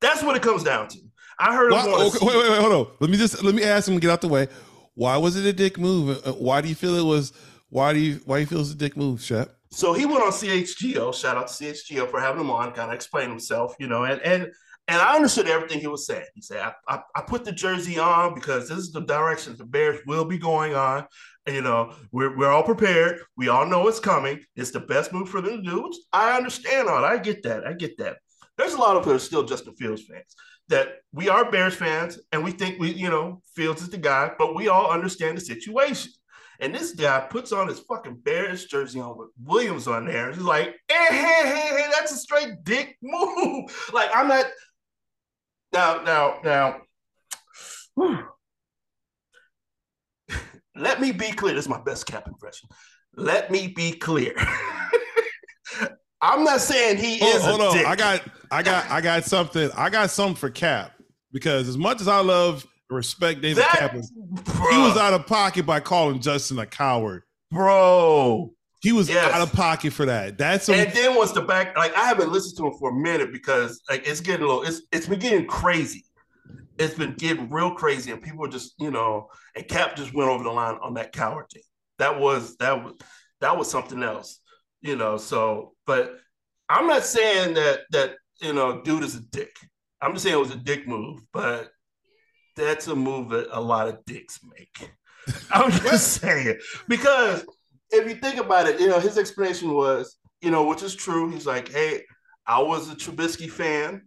That's what it comes down to. I heard him Why- on okay, wait, wait, wait, hold on. Let me just let me ask him get out the way. Why was it a dick move? Uh, Why do you feel it was? Why do you why you feel it's a dick move, Shep? So he went on CHGO. Shout out to CHGO for having him on, kind of explain himself, you know, and and and I understood everything he was saying. He said, I, I, I put the jersey on because this is the direction the Bears will be going on. You know, we're, we're all prepared. We all know it's coming. It's the best move for them to do. I understand all. I get that. I get that. There's a lot of us still Justin Fields fans that we are Bears fans and we think we, you know, Fields is the guy, but we all understand the situation. And this guy puts on his fucking Bears jersey on with Williams on there. He's like, eh, hey, hey, hey, hey, that's a straight dick move. Like, I'm not. Now, now, now. whew. Let me be clear. This is my best cap impression. Let me be clear. I'm not saying he Hold, is hold a on. dick. I got I got I got something. I got something for Cap because as much as I love and respect David that, Kaplan, bro, he was out of pocket by calling Justin a coward. bro. He was Yes. out of pocket for that. That's a, And then once the back, like I haven't listened to him for a minute because like it's getting a little, it's it's been getting crazy. It's been getting real crazy, and people are just, you know, and Cap just went over the line on that coward thing. That was that was that was something else, you know. So, but I'm not saying that that you know, dude is a dick. I'm just saying it was a dick move, but that's a move that a lot of dicks make. I'm just saying because if you think about it, you know, his explanation was, you know, which is true. He's like, hey, I was a Trubisky fan.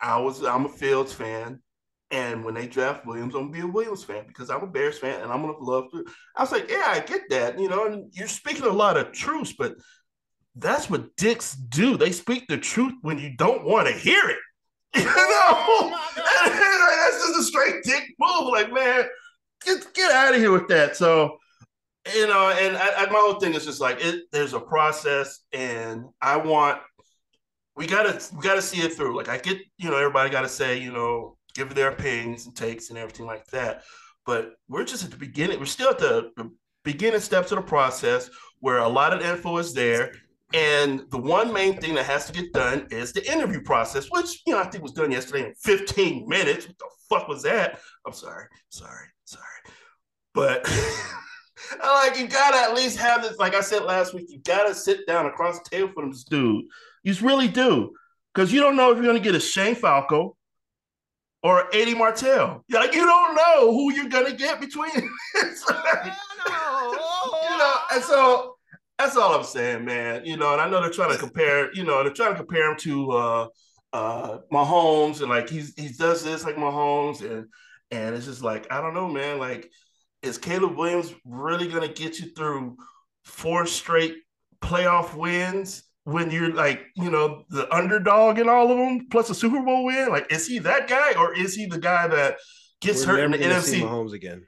I was I'm a Fields fan. And when they draft Williams, I'm gonna be a Williams fan because I'm a Bears fan and I'm gonna love to. I was like, yeah, I get that, you know, and you're speaking a lot of truths, but that's what dicks do. They speak the truth when you don't want to hear it. You oh know, that's just a straight dick move. Like, man, get get out of here with that. So, you know, and I, I, my whole thing is just like it. There's a process, and I want we gotta we gotta see it through. Like, I get, you know, everybody got to say, you know, give their opinions and takes and everything like that. But we're just at the beginning. We're still at the, beginning steps of the process where a lot of info is there and the one main thing that has to get done is the interview process, which you know I think was done yesterday in 15 minutes. What the fuck was that? I'm sorry, sorry, sorry. But like you gotta at least have this, like I said last week, you gotta sit down across the table from this dude. You really do. Because you don't know if you're gonna get a Shane Falco or Eddie Martel. Like you don't know who you're gonna get between. like, you know, and so that's all I'm saying, man. You know, and I know they're trying to compare, you know, they're trying to compare him to uh uh Mahomes and like he's he does this like Mahomes and and it's just like I don't know, man. Like, is Caleb Williams really gonna get you through four straight playoff wins when you're like, you know, the underdog in all of them, plus a Super Bowl win? Like, is he that guy, or is he the guy that gets We're hurt in the never gonna see NFC? Mahomes again.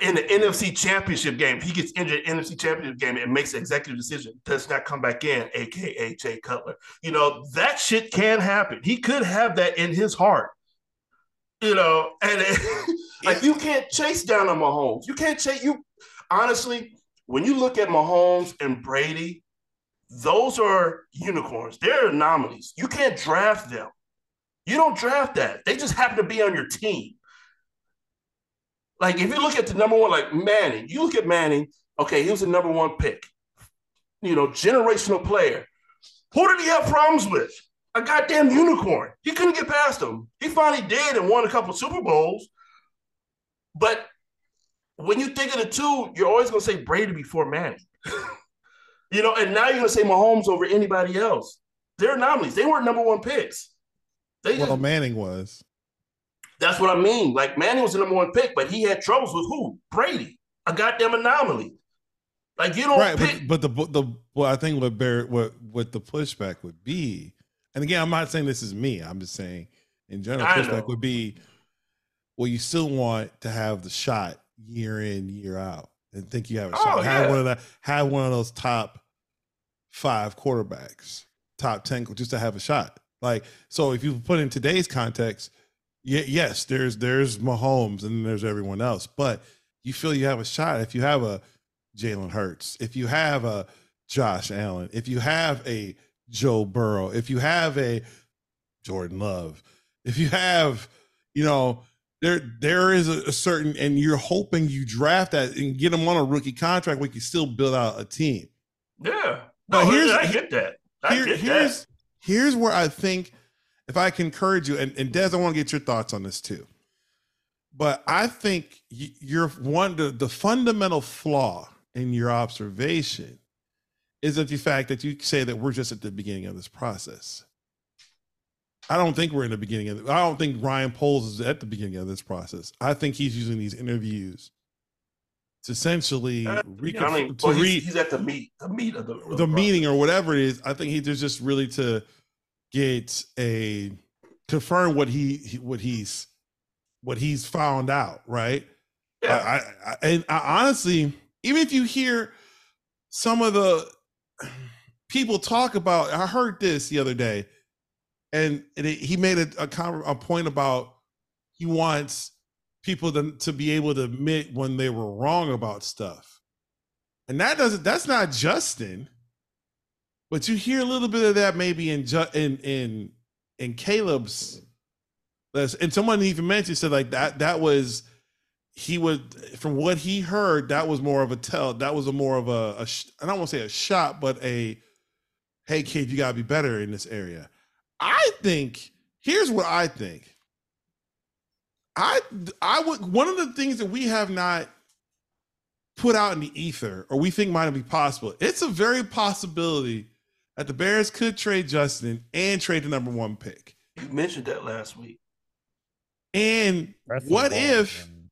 in the NFC Championship game, he gets injured in the NFC Championship game and makes an executive decision, does not come back in, aka Jay Cutler. You know, that shit can happen. He could have that in his heart. You know, and like you can't chase down a Mahomes. You can't chase you honestly, when you look at Mahomes and Brady, those are unicorns. They're anomalies. You can't draft them. You don't draft that. They just happen to be on your team. Like if you look at the number one, like Manning, you look at Manning. Okay, he was the number one pick. You know, generational player. Who did he have problems with? A goddamn unicorn. He couldn't get past him. He finally did and won a couple Super Bowls. But when you think of the two, you're always going to say Brady before Manning. you know, and now you're going to say Mahomes over anybody else. They're anomalies. They weren't number one picks. They Well, just, Manning was. that's what I mean. Like Manning was the number one pick, but he had troubles with who? Brady, a goddamn anomaly. Like you don't right, pick. but, but the the well, I think what Barrett what what the pushback would be, and again, I'm not saying this is me. I'm just saying in general, I pushback know. would be, well, you still want to have the shot year in year out, and think you have a shot. Oh, have yeah. one of the have one of those top five quarterbacks, top ten, just to have a shot. Like so, if you put in today's context, yeah, yes, there's there's Mahomes and there's everyone else, but you feel you have a shot if you have a Jalen Hurts, if you have a Josh Allen, if you have a Joe Burrow, if you have a Jordan Love, if you have, you know, there there is a, a certain, and you're hoping you draft that and get them on a rookie contract we can still build out a team. yeah. But No, here's- I get that. I Here- get here's that. here's where I think if I can encourage you, and, and Des, I want to get your thoughts on this too. But I think you're one the, the fundamental flaw in your observation is that the fact that you say that we're just at the beginning of this process. I don't think we're in the beginning of. it. I don't think Ryan Poles is at the beginning of this process. I think he's using these interviews to essentially Uh, I mean, to well, he's, re- he's at the meat, the meat of the of the meeting or whatever it is. I think he there's just really to get a confirm what he what he's what he's found out, right? Yeah. I, I, and I honestly, even if you hear some of the people talk about, I heard this the other day, and, and it, he made a, a, a point about he wants people to, to be able to admit when they were wrong about stuff, and that doesn't that's not Justin, but you hear a little bit of that maybe in in in in Caleb's. And someone even mentioned said like that that was he would from what he heard that was more of a tell that was a more of a, a I don't want to say a shot but a hey kid you got to be better in this area. I think here's what I think. I I would one of the things that we have not put out in the ether or we think might be possible. It's a very possibility that the Bears could trade Justin and trade the number one pick. You mentioned that last week. And That's what if man.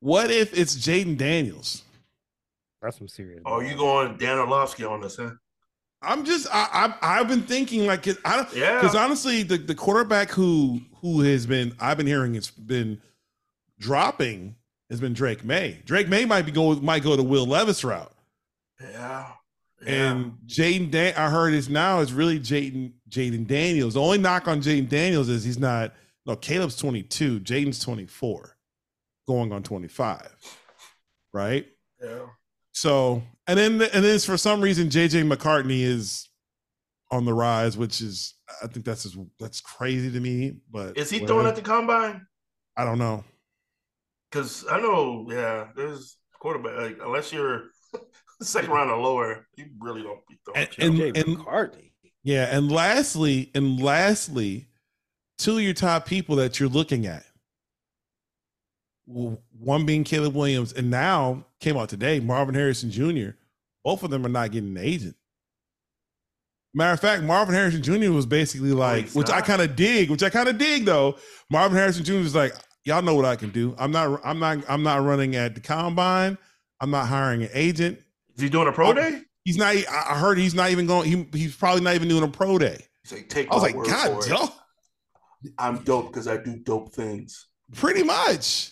what if it's Jayden Daniels? That's some serious. Oh, you going Dan Orlovsky on this, huh? I'm just I, I I've been thinking like 'cause I don't Yeah. because honestly the, the quarterback who who has been I've been hearing it's been dropping has been Drake Maye. Drake Maye might be going might go the Will Levis route. Yeah. yeah. And Jayden Dan I heard is now is really Jayden Jayden Daniels. The only knock on Jayden Daniels is he's not no Caleb's 22, Jayden's 24, going on 25. Right? yeah. So and then and then for some reason JJ McCarthy is on the rise, which is I think that's just, that's crazy to me. But Is he whatever. throwing at the combine? I don't know. Because I know, yeah, there's quarterback. Like, unless you're second round or lower, you really don't be throwing. And- shit. and- Jay McCarthy. Yeah, and lastly, and lastly, two of your top people that you're looking at, one being Caleb Williams, and now came out today, Marvin Harrison Jr. Both of them are not getting an agent. Matter of fact, Marvin Harrison Jr. was basically oh, like, he's which I kind of dig, which I kind of dig though. Marvin Harrison Jr. is like, y'all know what I can do. I'm not, I'm not, I'm not running at the combine. I'm not hiring an agent. Is he doing a pro Oh, day? He's not. I I heard he's not even going. He, he's probably not even doing a pro day. Like, take I was my like, God, it. I'm dope because I do dope things. pretty much.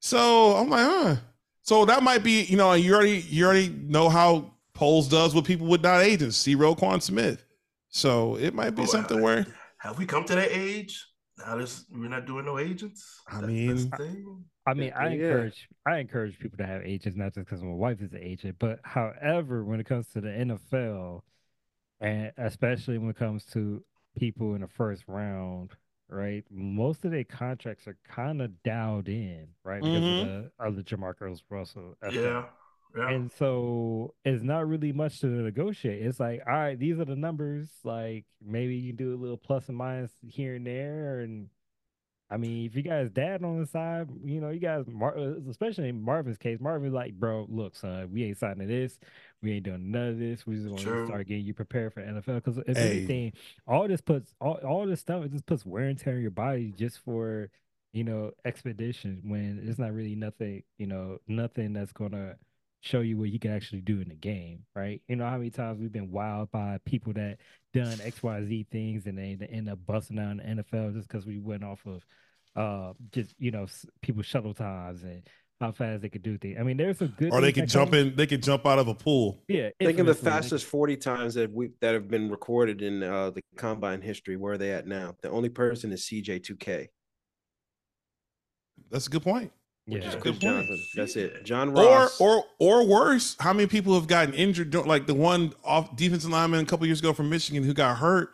So I'm like, huh. So that might be, you know, you already you already know how Poles does with people with not agents. See Roquan Smith. So it might be Oh, something I- where Have we come to that age? Now this we're not doing no agents. I That- mean- that's thing. I mean, I Yeah. encourage I encourage people to have agents, not just because my wife is an agent, but however, when it comes to the NFL, and especially when it comes to people in the first round, right? Most of their contracts are kind of dialed in, right? Because Mhm. of the of the Jamarcus Russell. effect. Yeah. Yeah. And so it's not really much to negotiate. It's like, all right, these are the numbers. Like maybe you can do a little plus and minus here and there. And I mean, if you guys dad on the side, you know, you guys, Mar- uh, especially in Marvin's case, Marvin like, bro, look, son, we ain't signing this. We ain't doing none of this. We just want to start getting you prepared for NFL. Because if Hey. anything, all this puts all, all this stuff, it just puts wear and tear on your body just for you know expedition when it's not really nothing, you know, nothing that's gonna show you what you can actually do in the game, right? You know how many times we've been wowed by people that done X, Y, Z things and they, they end up busting out in the NFL just because we went off of uh just you know people shuttle times and how fast they could do things. I mean, there's a good or they things could jump come- in, they could jump out of a pool. Yeah, Think of the fastest 40 times that we that have been recorded in uh, the combine history. Where are they at now? The only person is CJ2K. That's a good point. Which is Yeah. Chris Good point. Johnson. That's it. John Or Ross. or or or worse, how many people have gotten injured? Like the one off defensive lineman a couple years ago from Michigan who got hurt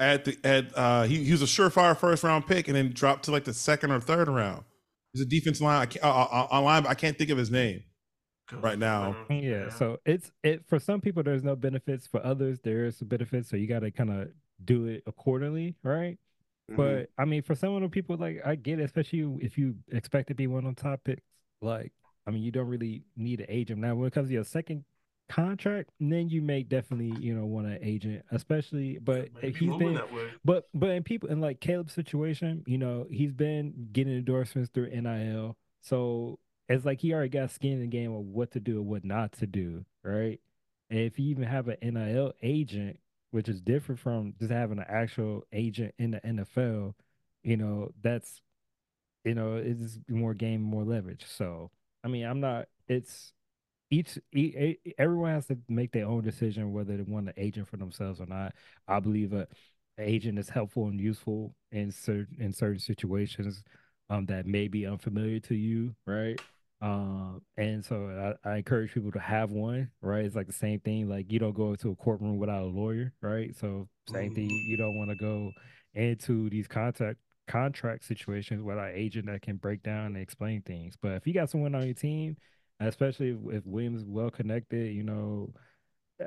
at the at uh he, he was a surefire first round pick and then dropped to like the second or third round. He's a defensive line I can't, uh, uh, uh, line, I can't think of his name. right now. Yeah, so it's it for some people there's no benefits, for others there is benefits, so you got to kind of do it accordingly, right? Mhm. But I mean, for some of the people, like I get it, especially if you expect to be one of the top picks. Like, I mean, you don't really need an agent now. When it comes to your second contract, then you may definitely you know want an agent, especially. But Maybe if he's been that way. but but in people in like Caleb's situation, you know, he's been getting endorsements through NIL. So it's like he already got skin in the game of what to do and what not to do, right? And if you even have an NIL agent, which is different from just having an actual agent in the NFL, you know, that's you know, it's more game, more leverage. So I mean, I'm not it's each e- e- everyone has to make their own decision whether they want an agent for themselves or not. I believe a agent is helpful and useful in certain in certain situations um that may be unfamiliar to you, right? Um, and so I, I encourage people to have one, right? It's like the same thing, like you don't go into a courtroom without a lawyer, right? So same thing, you don't want to go into these contract contract situations without an agent that can break down and explain things. But if you got someone on your team, especially if, if Williams well connected, you know,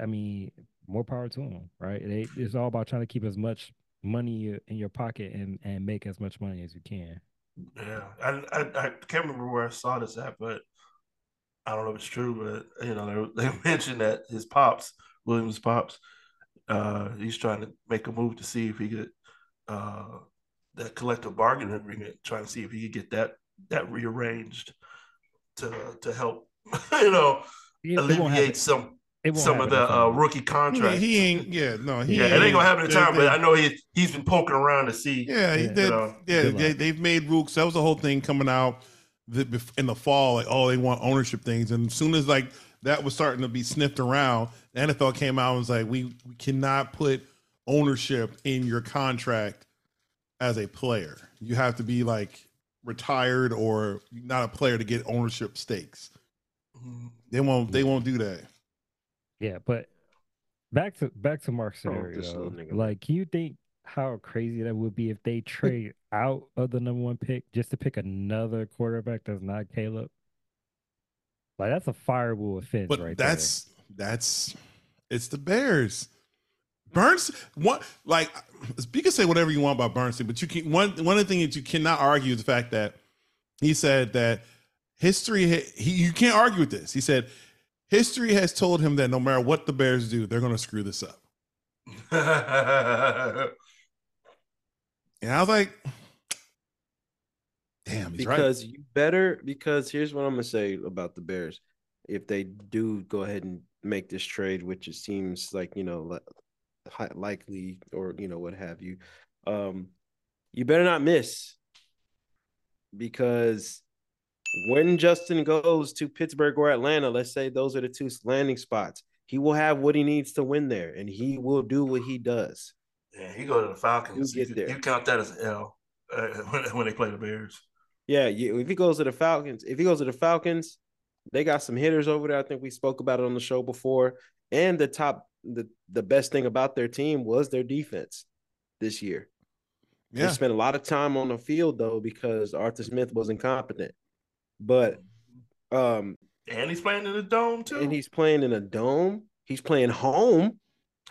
I mean, more power to them, right? It's all about trying to keep as much money in your pocket and and make as much money as you can. Yeah, I, I I can't remember where I saw this at, but I don't know if it's true. But you know, they, they mentioned that his pops, Williams' pops, Uh, he's trying to make a move to see if he could uh, that collective bargaining agreement, trying to see if he could get that that rearranged to to help you know It- it won't happen. alleviate some some of the uh, rookie contracts. he ain't. Yeah, no, he yeah, it ain't gonna happen in they- time, but I know he he's been poking around to see. Yeah, he Yeah. did. You know, yeah, they, they've made rules. That was the whole thing coming out the, in the fall. Like, oh, they want ownership things, and as soon as like that was starting to be sniffed around, the NFL came out and was like, we, we cannot put ownership in your contract as a player. You have to be like retired or not a player to get ownership stakes. Mhm. They won't. They won't do that. Yeah, but back to back to Mark's Oh, scenario. this little though. nigga. Like, can you think how crazy that would be if they trade out of the number one pick just to pick another quarterback that's not Caleb? Like, that's a fireable offense, But right that's that's it's the Bears. Burns one like you can say whatever you want about Bernstein, but you can one one of the things that you cannot argue is the fact that he said that history he you can't argue with this. He said history has told him that no matter what the Bears do, they're going to screw this up. And I was like, damn, he's right. because you better because here's what I'm gonna say about the Bears. If they do go ahead and make this trade, which it seems like you know likely or you know what have you, um, you better not miss because when Justin goes to Pittsburgh or Atlanta, let's say those are the two landing spots, he will have what he needs to win there, and he will do what he does. yeah, he go to the Falcons. You You, get there. you count that as an L uh, when, when they play the Bears. Yeah, you, if he goes to the Falcons, if he goes to the Falcons, they got some hitters over there. I think we spoke about it on the show before. And the top, the the best thing about their team was their defense this year. They spent a lot of time on the field though because Arthur Smith was incompetent. But um, And he's playing in a dome too. and he's playing in a dome. He's playing home.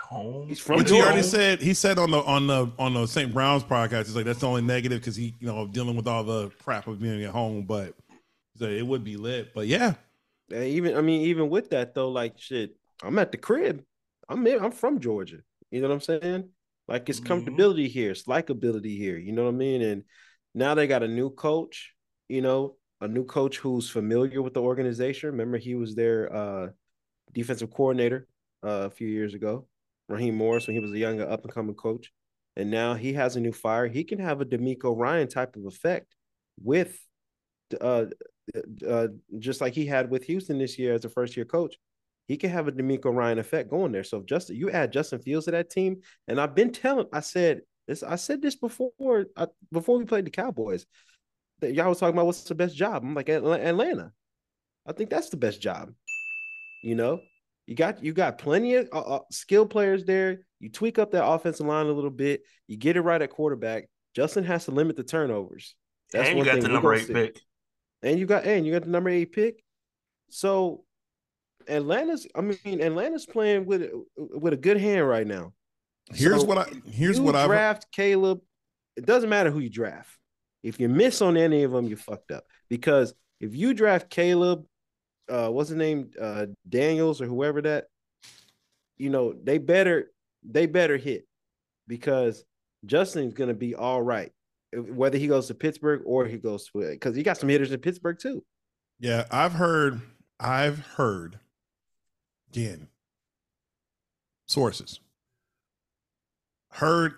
home. he's from Which he already said. He said on the on the on the St. Brown's podcast, he's like that's the only negative because he you know dealing with all the crap of being at home, but he said it would be lit. But yeah, And even I mean, even with that though, like shit, I'm at the crib. I'm in, I'm from Georgia. You know what I'm saying? Like it's Mhm. comfortability here, it's likability here. You know what I mean? And now they got a new coach. You know, a new coach who's familiar with the organization. Remember, he was their uh, defensive coordinator uh, a few years ago, Raheem Morris, when he was a young up and coming coach. And now he has a new fire. He can have a DeMeco Ryan type of effect with uh, uh, just like he had with Houston this year as a first year coach. He can have a DeMeco Ryan effect going there. So if Justin, you add Justin Fields to that team, and I've been telling, I said this, I said this before, I, before we played the Cowboys. That y'all was talking about what's the best job. I'm like Atlanta. I think that's the best job. You know, you got you got plenty of uh, uh, skilled players there. You tweak up that offensive line a little bit. You get it right at quarterback. Justin has to limit the turnovers. That's and you one got thing the number eight see. pick. And you got and you got the number eight pick. So Atlanta's I mean Atlanta's playing with with a good hand right now. here's So what I here's you what I draft Caleb. It doesn't matter who you draft. If you miss on any of them, you fucked up. Because if you draft Caleb, uh, what's his name, uh, Daniels or whoever that, you know, they better they better hit because Justin's gonna be all right, whether he goes to Pittsburgh or he goes because he got some hitters in Pittsburgh too. Yeah, I've heard, I've heard, again, sources, heard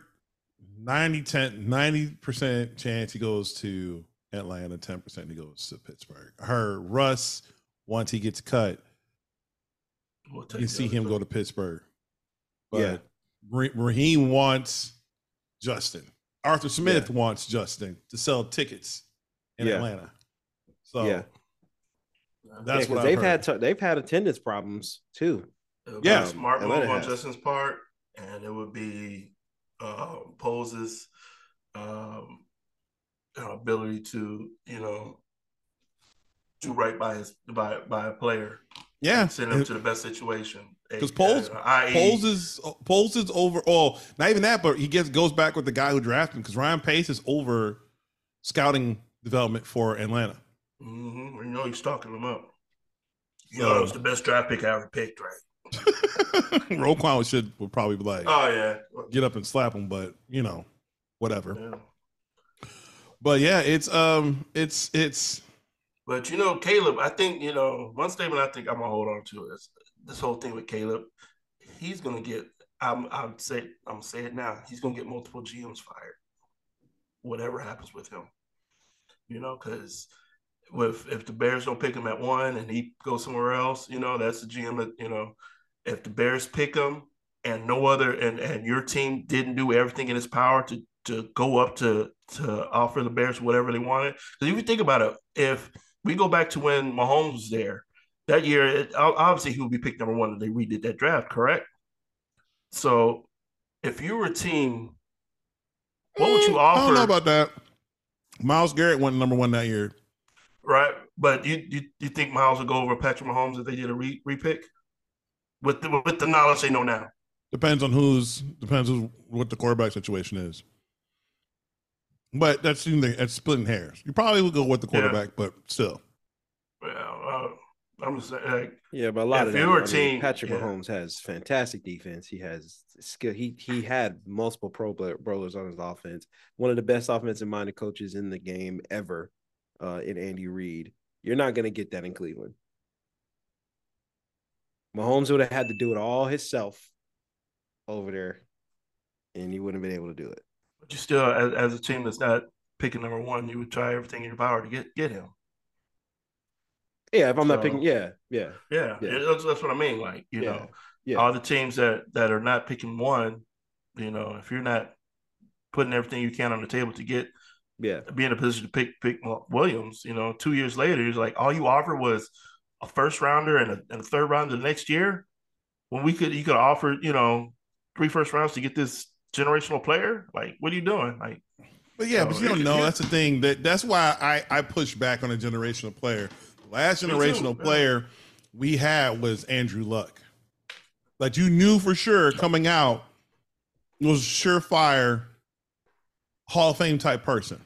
90, 10, 90% chance he goes to Atlanta, 10% he goes to Pittsburgh. Her Russ, once he gets cut, We'll you see him other go to Pittsburgh. But Yeah. Ra- Raheem wants Justin. Arthur Smith wants Justin to sell tickets in Yeah. Atlanta. So yeah, that's yeah, what I've they've heard. had t- they've had attendance problems too. It would be Yeah. a smart move on has. Justin's part, and it would be uh, poses um, uh, ability to you know do right by his by by a player, yeah, send him to the best situation. Because Uh, Poles, i.e., Poles is Poles is over. Oh, not even that, but he gets goes back with the guy who drafted him because Ryan Pace is over scouting development for Atlanta. Mm-hmm. you know he's stalking him up. You So- know, it was the best draft pick I ever picked, right? Roquan should would probably be like Oh yeah. get up and slap him, but you know, whatever. yeah. But yeah, it's um, it's it's But you know, Caleb, I think you know one statement. I think I'm gonna hold on to is this whole thing with Caleb. He's gonna get. I'm. I'm say. I'm gonna say it now. He's gonna get multiple GMs fired. Whatever happens with him, you know, because with if the Bears don't pick him at one and he goes somewhere else, you know, that's the GM that you know. If the Bears pick him and no other and and your team didn't do everything in its power to to go up to to offer the Bears whatever they wanted. Because if you think about it, if we go back to when Mahomes was there that year, it, obviously he would be picked number one and they redid that draft, correct? So if you were a team, what would you Mm, I don't know about that. Myles Garrett went number one that year. right? But you, you you think Myles would go over Patrick Mahomes if they did a re repick with the, with the knowledge they know now? Depends on who's depends on what the quarterback situation is. But that's that's splitting hairs. You probably would go with the Yeah. quarterback, but still. Well, uh, I'm just saying, like, Yeah, but a lot If of that, you were I a mean, team- Patrick yeah. Mahomes has fantastic defense. He has skill. He he had multiple Pro Bowlers on his offense. One of the best offensive minded coaches in the game ever, uh, in Andy Reid. You're not going to get that in Cleveland. Mahomes would have had to do it all himself over there, and he wouldn't have been able to do it. but you still, as, as a team that's not picking number one, you would try everything in your power to get get him. Yeah, if I'm not picking, yeah, yeah, Yeah, Yeah. that's, that's what I mean. Like, you Yeah. know, yeah. all the teams that that are not picking one, you know, if you're not putting everything you can on the table to get yeah. be in a position to pick pick Williams, you know, two years later, it's like all you offer was a first rounder and a, and a third rounder the next year. When we could, you could offer, you know, three first rounds to get this generational player. Like, what are you doing? Like, But yeah, So, but you don't know. yeah. That's the thing. That that's why I I push back on a generational player. The last Me too, generational yeah. player we had was Andrew Luck. Like you knew for sure coming out was surefire Hall of Fame type person.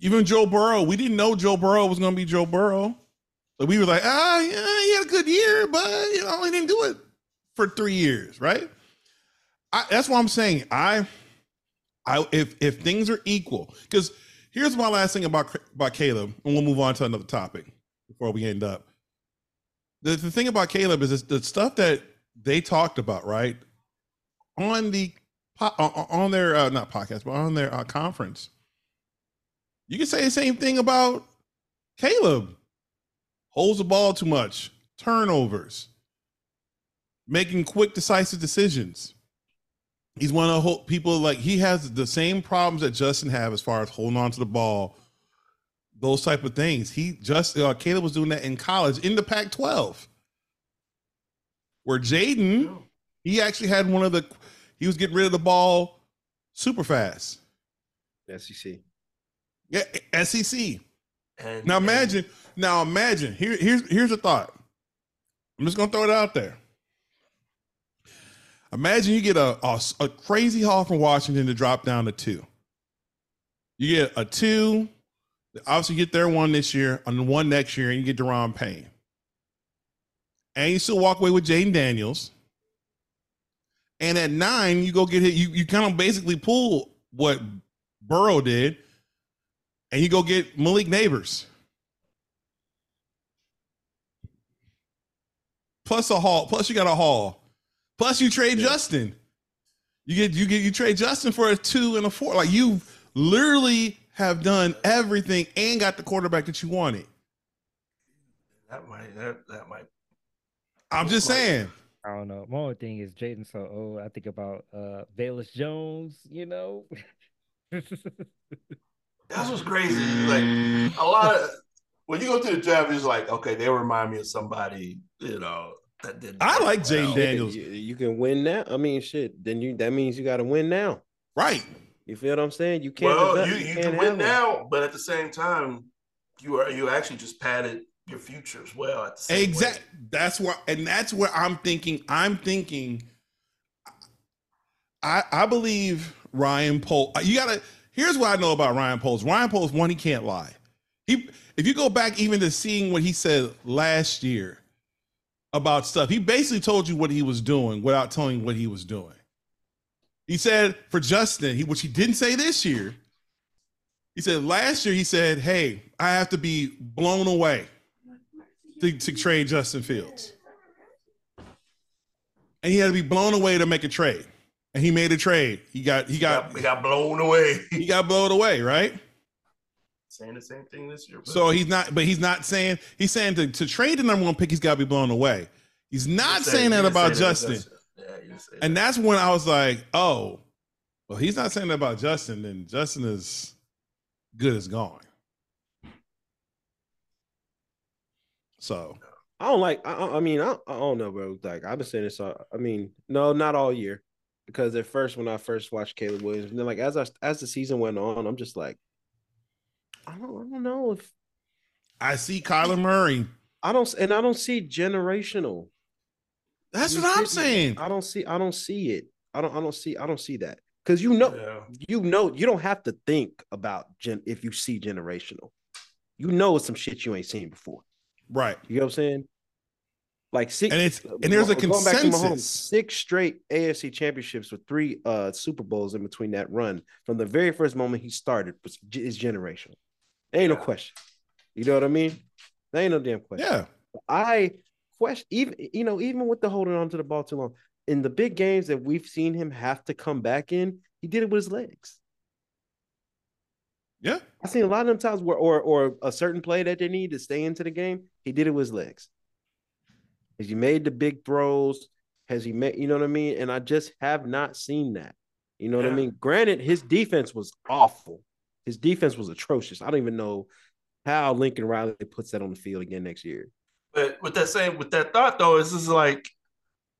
Even Joe Burrow, we didn't know Joe Burrow was going to be Joe Burrow. Like we were like, ah, yeah, he had a good year, but you know, he didn't do it for three years, right? I, that's what I'm saying. I I if if things are equal, because here's my last thing about about Caleb, and we'll move on to another topic before we end up. The, the thing about Caleb is the stuff that they talked about, right, on the on on their uh, not podcast, but on their uh, conference. You can say the same thing about Caleb. Holds the ball too much, turnovers, making quick, decisive decisions he's one of the people like he has the same problems that Justin have as far as holding on to the ball, those type of things. He just uh, Caleb was doing that in college in the Pac-12, where Jayden he actually had one of the he was getting rid of the ball super fast. SEC. Yeah, SEC. And Now and- imagine, now imagine. Here, here's here's a thought. I'm just gonna throw it out there. Imagine you get a, a, a crazy haul from Washington to drop down to two. You get a two, obviously get their one this year, and one next year, and you get Daron Payne. And you still walk away with Jayden Daniels. And at nine, you go get hit. You you kind of basically pull what Burrow did, and you go get Malik Nabers. Plus a haul. Plus you got a haul. Plus you trade Justin. You get you get you trade Justin for a two and a four. Like you literally have done everything and got the quarterback that you wanted. that might that that might I'm just saying. I don't know. My only thing is Jayden so old. I think about uh Bayless Jones, you know. That's what's crazy. Like a lot of when you go through the draft, it's like, okay, they remind me of somebody, you know, that did. I like Jane well. Daniels. You, you can win now. I mean, shit. Then you that means you got to win now. Right. You feel what I'm saying? You can't. Well, develop- you, you can't can win one. now, but at the same time, you are you actually just padded your future as well. At the same way. That's where, and that's where I'm thinking. I'm thinking. I I believe Ryan Poles. You gotta. Here's what I know about Ryan Poles. Ryan Poles, one, he can't lie. He, if you go back even to seeing what he said last year about stuff. He basically told you what he was doing without telling you what he was doing. He said for Justin, he, which he didn't say this year. He said last year, he said, Hey, I have to be blown away to, to trade Justin Fields. And he had to be blown away to make a trade. And he made a trade. He got he got He got blown away. he got blown away, right? Saying the same thing this year. but- So he's not, but he's not saying he's saying to, to trade the number one pick, he's got to be blown away. He's not He said- saying that didn't about say that Justin. Yeah, he didn't say And that. that's when I was like, oh, well, he's not saying that about Justin, then Justin is good as gone. So I don't like. I, I- I mean, I, I don't know, bro. Like I've been saying this. all- I mean, no, not all year, because at first when I first watched Caleb Williams, and then like as I as the season went on, I'm just like, I don't, I don't know if I see Kyler Murray. I don't, and I don't see generational. That's You what I'm saying. I don't see. I don't see it. I don't. I don't see. I don't see that because you know, Yeah. you know, you don't have to think about gen if you see generational. You know, it's some shit you ain't seen before. Right. You know what I'm saying? Like six, And it's and there's a Mahomes, consensus. six straight AFC championships with three uh Super Bowls in between that run from the very first moment he started was is generational. Ain't no question. You know what I mean? There ain't no damn question. Yeah. I question even you know even with the holding on to the ball too long in the big games that we've seen him have to come back in, he did it with his legs. Yeah. I've seen a lot of them times where or or a certain play that they need to stay into the game, he did it with his legs. Has he made the big throws? Has he made you know what I mean? And I just have not seen that. You know what I mean? Granted, his defense was awful. His defense was atrocious. I don't even know how Lincoln Riley puts that on the field again next year. But with that same with that thought though, it's just like,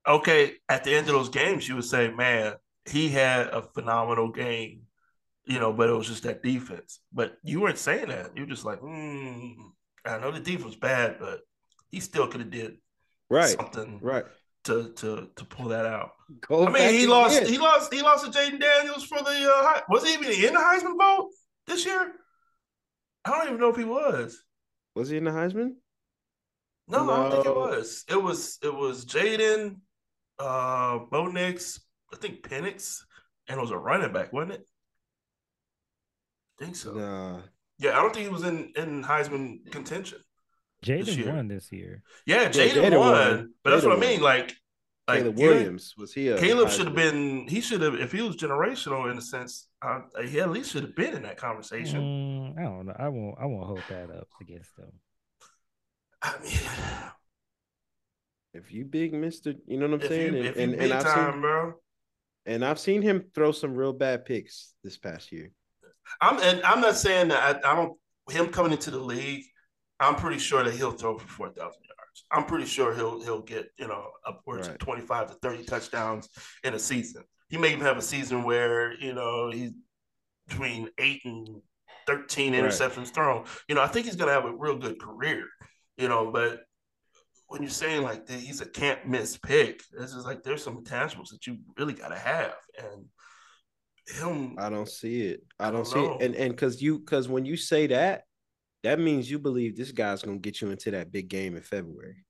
okay, at the end of those games, you would say, man, he had a phenomenal game, you know, but it was just that defense. But you weren't saying that. You were just like, hmm, I know the defense was bad, but he still could have did Right. something Right. to to to pull that out. Go I mean, he lost. He lost. He lost to Jayden Daniels for the. Uh, was he even in the Heisman vote this year? I don't even know if he was. Was he in the Heisman? No, no. I don't think it was. It was. It was Jayden, uh, Bo Nix, I think Penix, and it was a running back, wasn't it? I think so. Nah. Yeah, I don't think he was in in Heisman contention. This Jayden won this year. Yeah, Jayden Jayden won, won. but that's Jayden what I mean. Like, like Caleb Williams was he? A Caleb should have been. He should have. If he was generational in a sense, uh, he at least should have been in that conversation. Mm, I don't know. I won't. I won't hold that up against them. I mean, If you big Mister, you know what I'm if saying? you, and if you and, big and I've time, seen bro. and I've seen him throw some real bad picks this past year. I'm and I'm not saying that I, I don't. Him coming into the league, I'm pretty sure that he'll throw for four thousand yards. I'm pretty sure he'll he'll get you know upwards Right. of 25 to 30 touchdowns in a season. He may even have a season where you know he's between eight and 13 Right. interceptions thrown. You know, I think he's gonna have a real good career. You know, but when you're saying like that he's a can't miss pick, this is like there's some intangibles that you really gotta have, and him. I don't see it. I I don't don't see know. it. And and because you because when you say that, that means you believe this guy's gonna get you into that big game in February.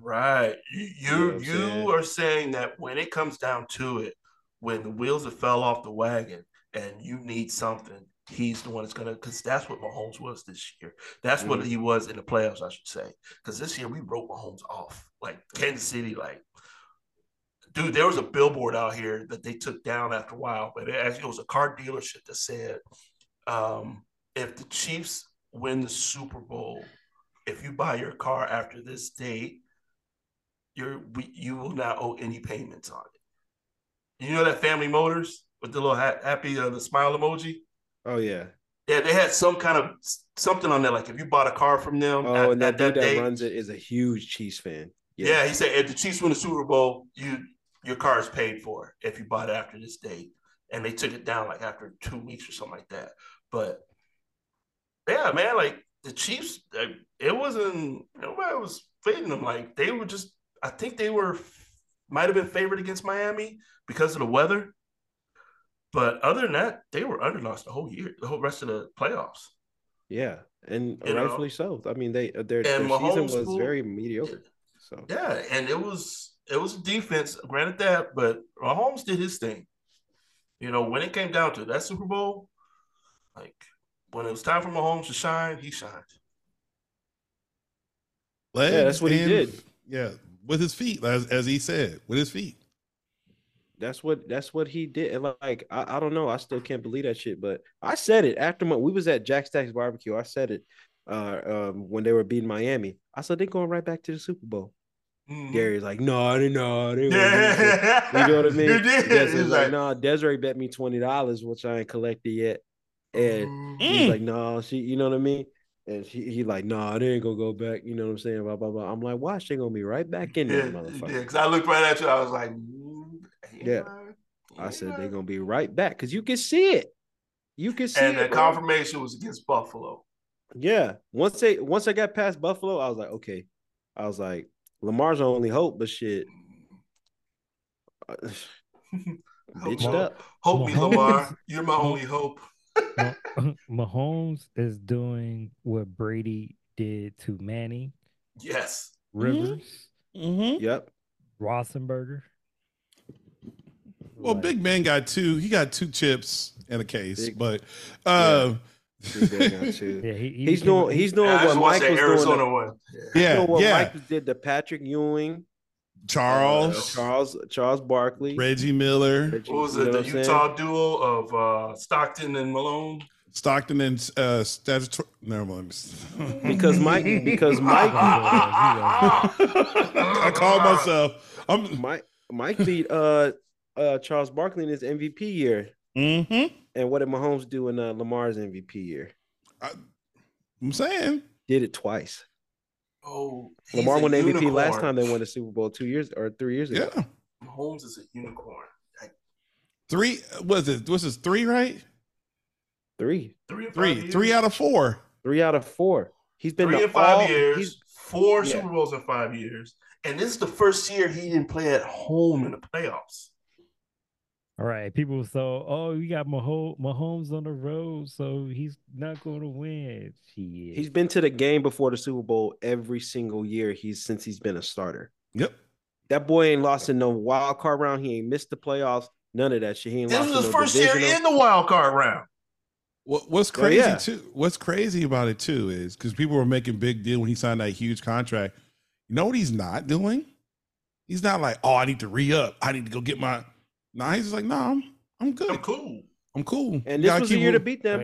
Right. You You you, what I'm you saying? are saying that when it comes down to it, when the wheels have fell off the wagon and you need something, he's the one that's gonna because that's what Mahomes was this year. That's what Mhm. he was in the playoffs, I should say. Because this year we wrote Mahomes off. Like Kansas City, like dude, there was a billboard out here that they took down after a while, but it actually was a car dealership that said, um, if the Chiefs win the Super Bowl, if you buy your car after this date, you're we, you will not owe any payments on it. You know that Family Motors with the little ha- happy uh, the smile emoji. Oh yeah. Yeah, they had some kind of something on there, like if you bought a car from them. Oh, at- and that at dude that runs it is a huge Chiefs fan. Yeah. he said if the Chiefs win the Super Bowl, you your car is paid for if you bought it after this date. And they took it down like after two weeks or something like that. But yeah, man, like the Chiefs, it wasn't nobody was fading them. Like they were just, I think they were might have been favored against Miami because of the weather. But other than that, they were underdogs the whole year, the whole rest of the playoffs. Yeah, and You know? rightfully so. I mean, they uh, their, their season was very mediocre. So Yeah, and it was it was a defense, granted that, but Mahomes did his thing. You know, when it came down to that Super Bowl, like when it was time for Mahomes to shine, he shined. Legs that's what he did. Yeah, with his feet, as as he said, with his feet. that's what that's what he did. And like I, I don't know, I still can't believe that shit. But I said it after my, we was at Jack Stack's barbecue. I said it uh um when they were beating Miami. I said they're going right back to the Super Bowl. Mhm. Gary's like, no, they no, they won't lose it." Yeah, You know what I mean? You did. Desiree's like, like, no, Desiree bet me twenty dollars, which I ain't collected yet. And mm, he's like, no, she, you know what I mean? And he, he like, nah, they ain't gonna go back. You know what I'm saying? Blah blah blah. I'm like, watch, they gonna be right back in there, yeah, motherfucker. because I looked right at you. I was like, mm, Yeah. I said they're gonna be right back because you can see it. You can see And it. the bro. confirmation was against Buffalo. Yeah. Once they once I got past Buffalo, I was like, okay. I was like, Lamar's our only hope, but shit. bitched up. Hope me, Lamar. You're my only hope. Ma- Mahomes is doing what Brady did to Manning, Yes. Rivers, Mm-hmm. Yep. Roethlisberger. Well, Like, Big Ben got two. He got two chips in a case, Big- but uh, Big Ben got two. Yeah, he, he He's doing he's doing what just Mike that was Arizona doing. one. You yeah, what yeah. Mike did to Patrick Ewing, uh, Charles, Charles Charles Barkley. Reggie Miller, Reggie- What was you it? know The what I'm saying? Utah duo of uh, Stockton and Malone. Stockton, and uh, statutory. Never mind. Because Mike because Mike I called myself. I'm. Mike Mike beat uh uh Charles Barkley in his MVP year. Mm-hmm. And what did Mahomes do in uh, Lamar's MVP year? I, I'm saying. Did it twice. Oh, Lamar won the MVP unicorn. last time they won the Super Bowl two years or three years ago. Yeah. Mahomes is a unicorn. Like Three. Was it? Was this three? Right? Three. three Three. Three out of four. Three out of four. He's been three to and five all- years. he's- Four yeah. Super Bowls in five years, and this is the first year he didn't play at home in the playoffs. All right, people. So, oh, we got Mahomes, Mahomes on the road, so he's not going to win. Shit. He's been to the game before the Super Bowl every single year he's since he's been a starter. Yep. That boy ain't lost in no wild card round. He ain't missed the playoffs. None of that shit. He ain't This lost was in his no first year in the wild card round. What, what's Oh, crazy yeah. too? What's crazy about it too is because people were making big deal when he signed that huge contract. You know what he's not doing? He's not like, oh, I need to re up. I need to go get my. Nah, he's just like, nah, I'm, I'm good. I'm cool. I'm cool. And You this was the keep year to beat them.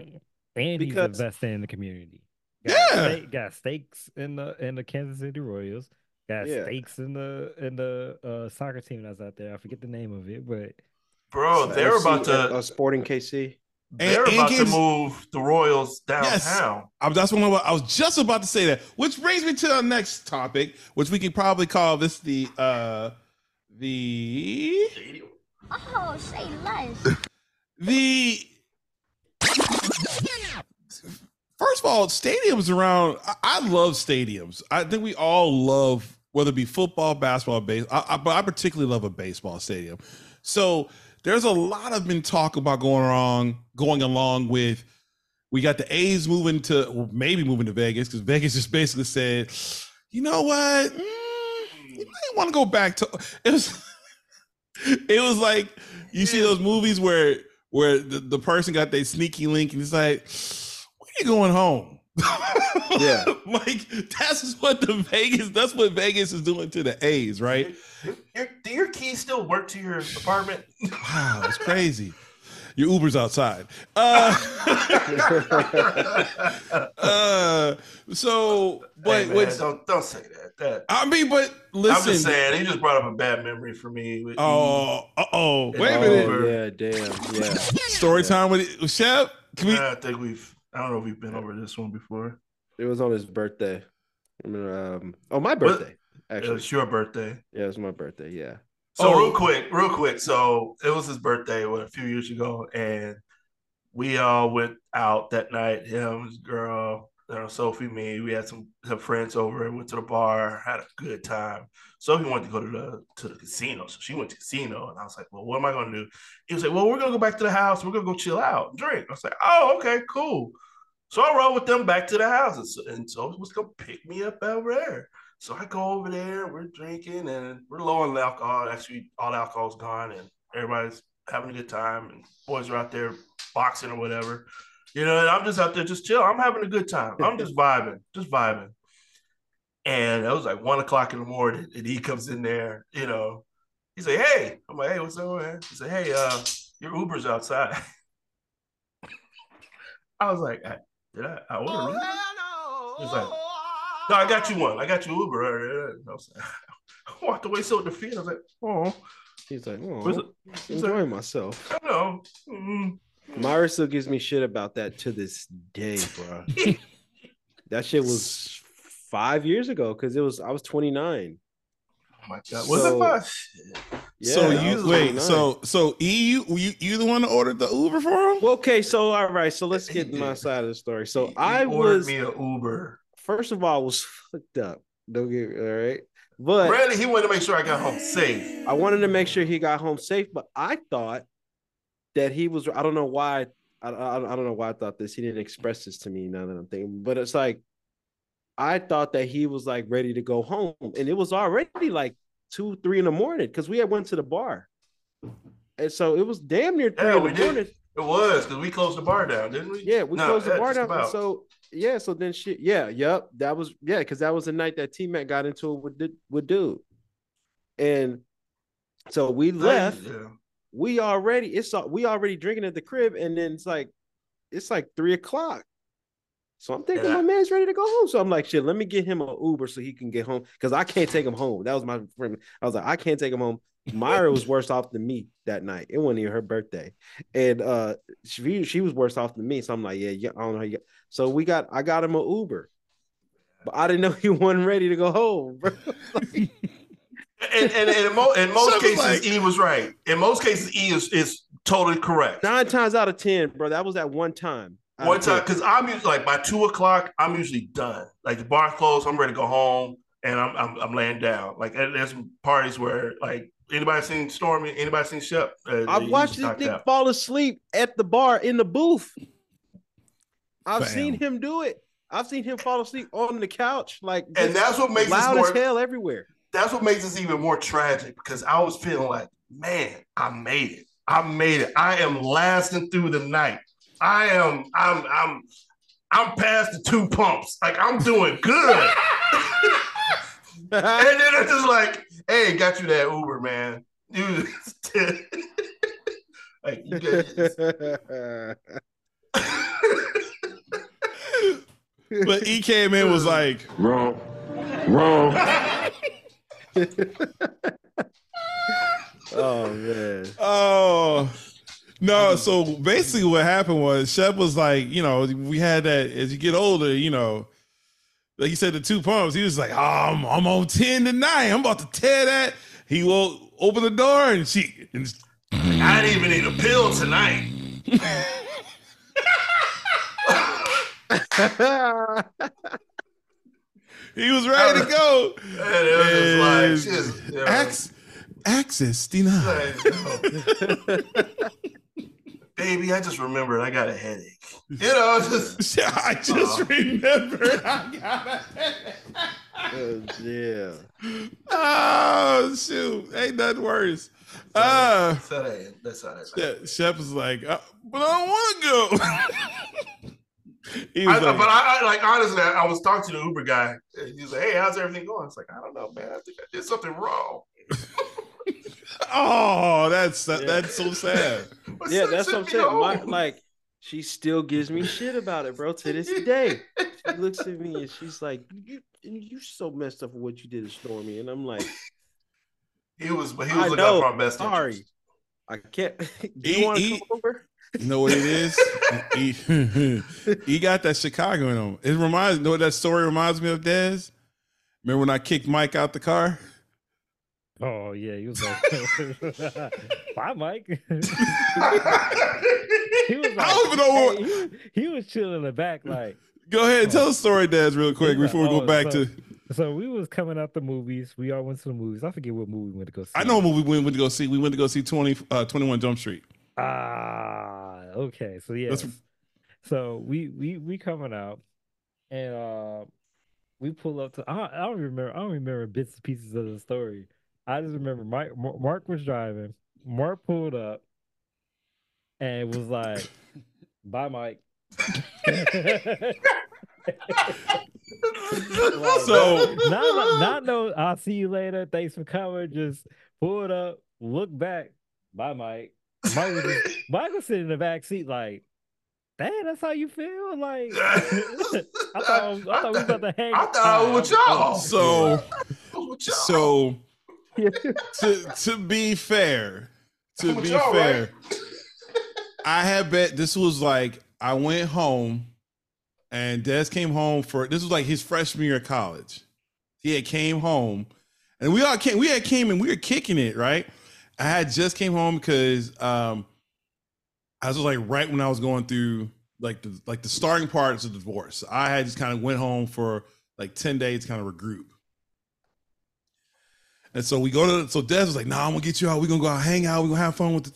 And because- he's investing in the community. Got Yeah. stake- got stakes in the in the Kansas City Royals. Got Yeah. stakes in the in the uh, soccer team that's out there. I forget the name of it, but Bro, they're FC, about to uh, uh, Sporting KC. they're And- and about to move the Royals Yes. downtown. I that's what I was- I was just about to say that, which brings me to our next topic, which we can probably call this the uh the Oh, say less. the first of all stadiums around I, I love stadiums. I think we all love whether it be football basketball base I, I, but i particularly love a baseball stadium. So there's a lot of been talk about going wrong going along with we got the a's moving to well, maybe moving to vegas because vegas just basically said you know what? Mm, you might want to go back to it was it was like you see those movies where where the, the person got their sneaky link and it's like, when are you going home? Yeah. like that's what the Vegas, that's what Vegas is doing to the A's, right? Your, do your keys still work to your apartment? Wow, it's crazy. Your Uber's outside. Uh, uh so but Hey, man, what's don't don't say that. That I mean, but listen. I'm just saying he just brought up a bad memory for me. with- Oh, uh oh, wait a minute. Uber. yeah, damn, yeah. Story time with, with Shep. Can we? I think we've. I don't know if we've been over this one before. It was on his birthday. I um, oh, my birthday. It Actually, was your birthday. yeah, it was my birthday. Yeah. So Oh. real quick, real quick. So it was his birthday what, a few years ago, and we all went out that night. Him, his girl, you know, Sophie, me. We had some some friends over. And went to the bar, had a good time. Sophie wanted to go to the to the casino, so she went to the casino, and I was like, "Well, what am I going to do?" He was like, "Well, we're gonna go back to the house. We're gonna go chill out, and drink." I was like, "Oh, okay, cool." So I rode with them back to the houses, and so was gonna pick me up over there. So I go over there, we're drinking, and we're low on alcohol. Actually, all alcohol's gone, and everybody's having a good time, and boys are out there boxing or whatever. You know, and I'm just out there just chill. I'm having a good time. I'm just vibing, just vibing. And it was like one o'clock in the morning, and he comes in there, you know. He said, Hey, I'm like, hey, what's up, man? He said, Hey, uh, your Uber's outside. I was like, I, did I, I order Uber? He's like, no, I got you one. I got you Uber. I, was like, I walked away so defeated. I was like, oh. He's like, oh, Was it- enjoying myself. I know. Mm. Myra still gives me shit about that to this day, bro. that shit was five years ago because it was I was 29. Oh my god. Was So- it fun? Yeah, so you wait, so so E you you you the one that ordered the Uber for him? Well, okay, so all right, so let's get my side of the story. So He I ordered was me an Uber. First of all I was fucked up. Don't get all right, but Really, he wanted to make sure I got home safe. I wanted to make sure he got home safe. But I thought that he was. I don't know why. I, I, I don't know why I thought this. He didn't express this to me. Now that I'm thinking, but it's like I thought that he was like ready to go home, and it was already like two, three in the morning because we had went to the bar, and so it was damn near three Yeah, in the did. It was because we closed the bar down, didn't we? Yeah, we No, closed the bar down. So yeah, so then shit. Yeah, yep. That was yeah, because that was the night that T Mac got into it with the- with dude, and so we left. Yeah. We already it's we already drinking at the crib, and then it's like it's like three o'clock. So I'm thinking Yeah. my man's ready to go home. So I'm like, shit, let me get him an Uber so he can get home because I can't take him home. That was my friend. I was like, I can't take him home. Myra was worse off than me that night. It wasn't even her birthday, and uh, she she was worse off than me. So I'm like, yeah, yeah, I don't know. How you... So we got I got him an Uber, but I didn't know he wasn't ready to go home. Bro. And, and, and in, mo- in most Sounds cases, like- E was right. In most cases, E is, is totally correct. Nine times out of ten, bro, that was that one time. One time, because I'm usually like by two o'clock, I'm usually done. Like the bar closed, I'm ready to go home, and I'm I'm, I'm laying down. Like and there's some parties where like anybody seen Stormy, anybody seen Shep? Uh, I've watched usually this knocked nigga out. fall asleep at the bar in the booth. I've Fam. seen him do it. I've seen him fall asleep on the couch, like and that's what makes this loud more. as hell everywhere. That's what makes this even more tragic because I was feeling like, man, I made it. I made it. I am lasting through the night. I am. I'm. I'm. I'm past the two pumps. Like I'm doing good. And then it's just like, hey, got you that Uber, man. You like you guys. But E came in was like, Wrong. Wrong. oh man. oh no. So basically, what happened was Shep was like, you know, we had that as you get older, you know. Like he said, the two pumps. He was like, oh, I'm, I'm on ten tonight. I'm about to tear that. He will open the door and she. And I didn't even need a pill tonight. he was ready to go. And it was just like, just, you know, Ax- access denied. like, no. baby, I just remembered I got a headache. You know, it's just I just Oh. remembered. I got it. Uh, yeah. Oh shoot! Ain't nothing worse. Uh, that's how that. That's how that. Shep, Shep was like, uh, but I don't want to go. he I, like, but I, I like honestly, I, I was talking to the Uber guy. and He was like, "Hey, how's everything going?" It's like, I don't know, man. I think I did something wrong. oh, that's that, Yeah. that's so sad. Yeah, that's what I'm saying. My, like, she still gives me shit about it, bro. To this day, she looks at me and she's like, "You, you so messed up for what you did to Stormy," and I'm like, he was, but he I was looking know. out for our best "Sorry, interest. I can't." Do you want to come over? You know what it is? he, he got that Chicago in him. It reminds you know what that story reminds me of, Des? Remember when I kicked Mike out the car? Oh yeah, he was like, "Bye, Mike." he was like, I don't even know what- hey, he, was- he was chilling in the back, like. Go ahead and tell the story, Des, real quick before we like, go "Oh, back so- to. So we was coming out the movies. We all went to the movies. I forget what movie we went to go see. I know what movie we went to go see. We went to go see 20, uh, 21 Jump Street. Ah, okay. So yeah. That's- So we we we coming out, and uh, we pull up to. I, I don't remember. I don't remember bits and pieces of the story. I just remember Mike, Mark was driving. Mark pulled up, and was like, "Bye, Mike." So- not not no. I'll see you later. Thanks for coming. Just pulled up, look back. Bye, Mike. Mike was, just, Mike was sitting in the back seat like, "Damn, that's how you feel." Like, I thought I, was, I thought we was about to hang. I thought I was with y'all. So so to to be fair, to With be fair, I had bet this was like I went home and Des came home for this was like his freshman year of college. He had came home and we all came we had came and we were kicking it, right? I had just came home because um I was like right when I was going through like the like the starting parts of the divorce. I had just kind of went home for like 10 days to kind of regroup. And so we go to so Des was like, nah, I'm gonna get you out. We're gonna go out, hang out, we're gonna have fun with the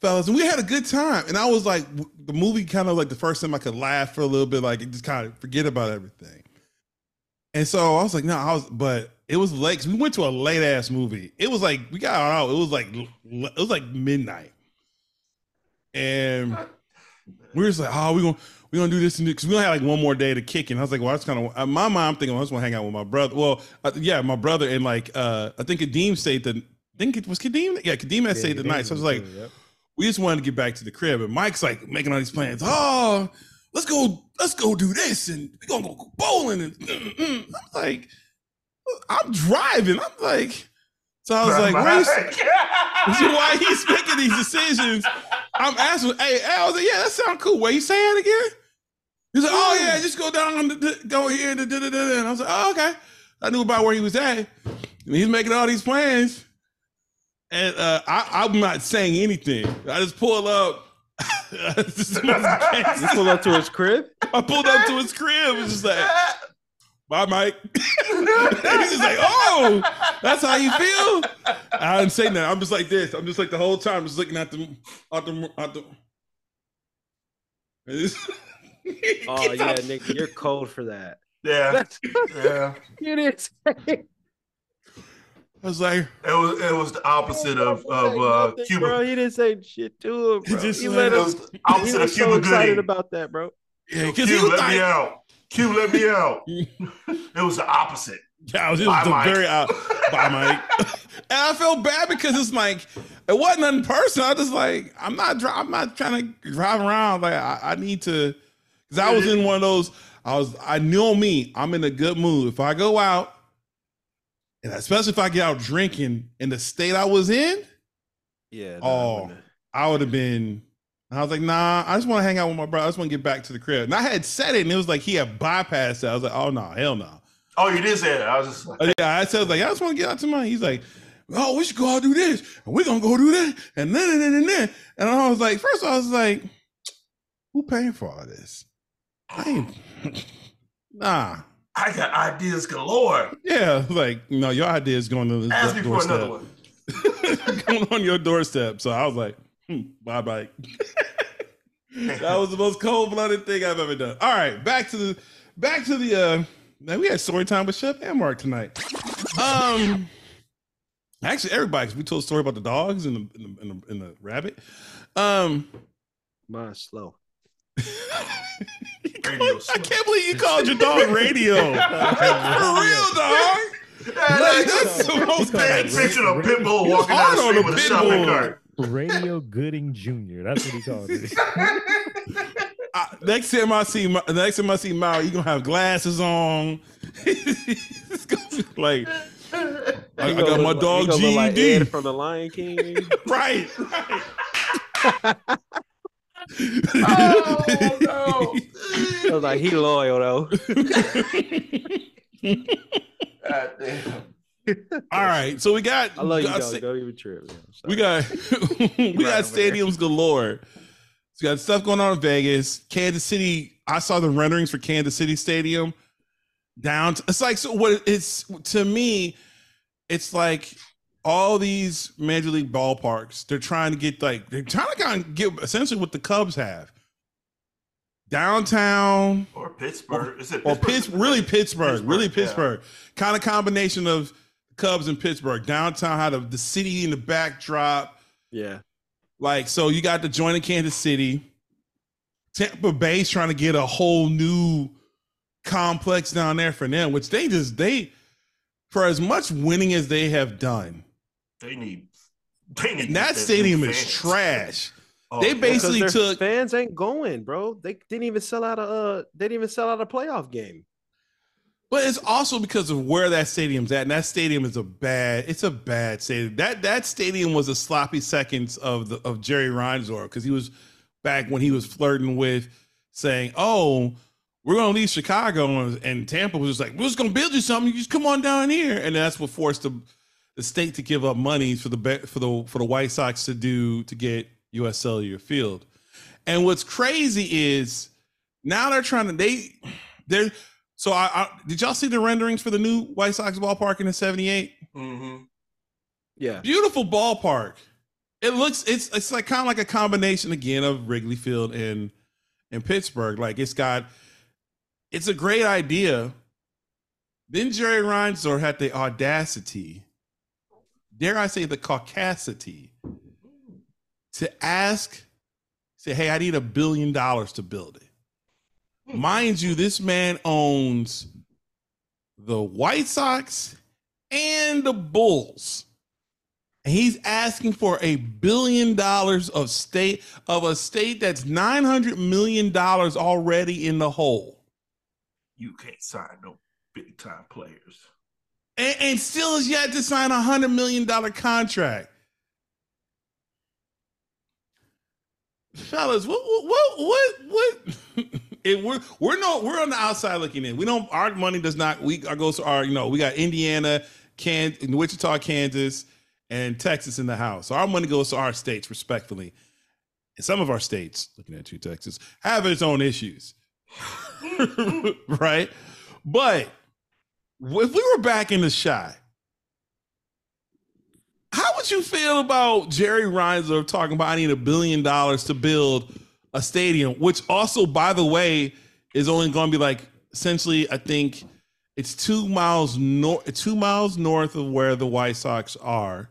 fellas. And we had a good time. And I was like, the movie kind of like the first time I could laugh for a little bit, like just kind of forget about everything. And so I was like, no, I was, but it was late. we went to a late ass movie. It was like we got out. It was like it was like midnight, and we were just like, oh, we gonna we gonna do this because we only had like one more day to kick. And I was like, well, that's kind of uh, my mom thinking I just want to hang out with my brother. Well, uh, yeah, my brother and like uh I think Kadeem stayed the. I think it was Kadeem. Yeah, Kadeem had stayed the night. So I was like, Yep. we just wanted to get back to the crib. And Mike's like making all these plans. Oh, let's go, let's go do this, and we're gonna go bowling. And mm, mm. I'm like, I'm driving. I'm like, so I was like, why he's making these decisions? I'm asking, hey, I was like, yeah, that sounds cool. Where you saying again? He's like, oh yeah, just go down on the go here and da, da, da, da. And I was like, oh okay. I knew about where he was at. And he's making all these plans. And uh, I, I'm not saying anything. I just pull up. This is my case. You pull up to his crib. I pulled up to his crib and just like, bye, Mike. He's just like, oh, that's how you feel. I didn't say that. I'm just like this. I'm just like the whole time, just looking at the, at the, at the. Oh yeah, nigga, you're cold for that. Yeah, yeah. You didn't say. I was like, It was it was the opposite of of uh, nothing, Cuba. Bro, he didn't say shit to him, He bro. just He let It him. was He opposite of was so excited Gooding. about that, bro. yeah, because he Q, was let me out. Q, let me out. it was the opposite. yeah, I was, it was the Mike. very out. Bye, Mike. and I felt bad because it's like it wasn't nothing personal. I just like I'm not dri- I'm not trying to drive around. Like I, I need to because I was in one of those. I was I know me. I'm in a good mood. If I go out, and especially if I get out drinking in the state I was in, Yeah. Oh. I would have been. I was like, nah, I just want to hang out with my brother. I just want to get back to the crib. And I had said it, and it was like he had bypassed it. I was like, oh no, hell no. Oh, you did say that. I was just like, Uh, Yeah, I said like I just want to get out to mine. He's like, oh, we should go out do this, and we're gonna go do that, and then and then and then. And I was like, first I was like, who paying for all this? I ain't, nah. I got ideas galore. Yeah, like no, your idea is going to this Ask me for doorstep. another one. going on your doorstep. So I was like, hmm, bye bye. that was the most cold blooded thing I've ever done. All right, back to the back to the uh man, we had story time with Shep and Mark tonight. Um actually everybody 'cause we told a story about the dogs and the and the, and the, and the rabbit. Um Mine's slow. Radio I can't believe you called your dog radio. For real, dog. Like, that's the most Bad picture of a pit bull walking down the street with a shopping cart. Radio Gooding Jr. That's what he called it. I, next time I see, Ma- next time I see Maui, you gonna have glasses on. It's gonna be like, I, I got my dog he like GED. Ed from the Lion King. right, right. Oh, no. I was like, he loyal though. God damn. All right, so we got. I love you, got dog. Don't even trip. man. I'm sorry. we got we got stadiums galore. So we got stuff going on in Vegas, Kansas City. I saw the renderings for Kansas City Stadium. Down, to, it's like so. What it's to me, it's like all these major league ballparks. They're trying to get like they're trying to kind of get essentially what the Cubs have. downtown Or Pittsburgh. Is it or Pittsburgh? Pittsburgh, really Pittsburgh, really Pittsburgh, yeah. Kind of combination of Cubs and Pittsburgh. Downtown had a, the city in the backdrop. Yeah. Like, so you got the joint in Kansas City. Tampa Bay's trying to get a whole new complex down there for them, which they just they for as much winning as they have done, They need. They need that stadium is fans. trash. Oh, They basically their took fans ain't going, bro. They didn't even sell out a uh, they didn't even sell out a playoff game. But it's also because of where that stadium's at, and that stadium is a bad. It's a bad stadium. That that stadium was a sloppy seconds of the of Jerry Reinsdorf because he was back when he was flirting with saying, "Oh, we're gonna leave Chicago," and, and Tampa was just like, "We're just gonna build you something. You just come on down here," and that's what forced the the state to give up money for the for the for the White Sox to do to get U.S. Cellular Field. And what's crazy is now they're trying to they they're so I, I did y'all see the renderings for the new White Sox ballpark in the 78? Mhm. Yeah. Beautiful ballpark. It looks it's it's like kind of like a combination again of Wrigley Field and and Pittsburgh. Like it's got it's a great idea. Then Jerry Reinsdorf had the audacity, dare I say the caucasity, to ask, say, hey, I need a billion dollars to build it. Mind you, this man owns the White Sox and the Bulls. And he's asking for a billion dollars of state of a state that's 900 million dollars already in the hole. You can't sign no big time players. And, and still is yet to sign a hundred million dollar contract. Fellas, what what what what, we're we're no we're on the outside looking in. We don't our money does not we our goes to our you know we got Indiana, Can Wichita, Kansas, and Texas in the house. So our money goes to our states respectfully. And some of our states, looking at you, Texas, have its own issues. right? But if we were back in the shot, how would you feel about Jerry Reinsdorf talking about I need a billion dollars to build a stadium, which also, by the way, is only going to be like essentially, I think it's two miles north, two miles north of where the White Sox are.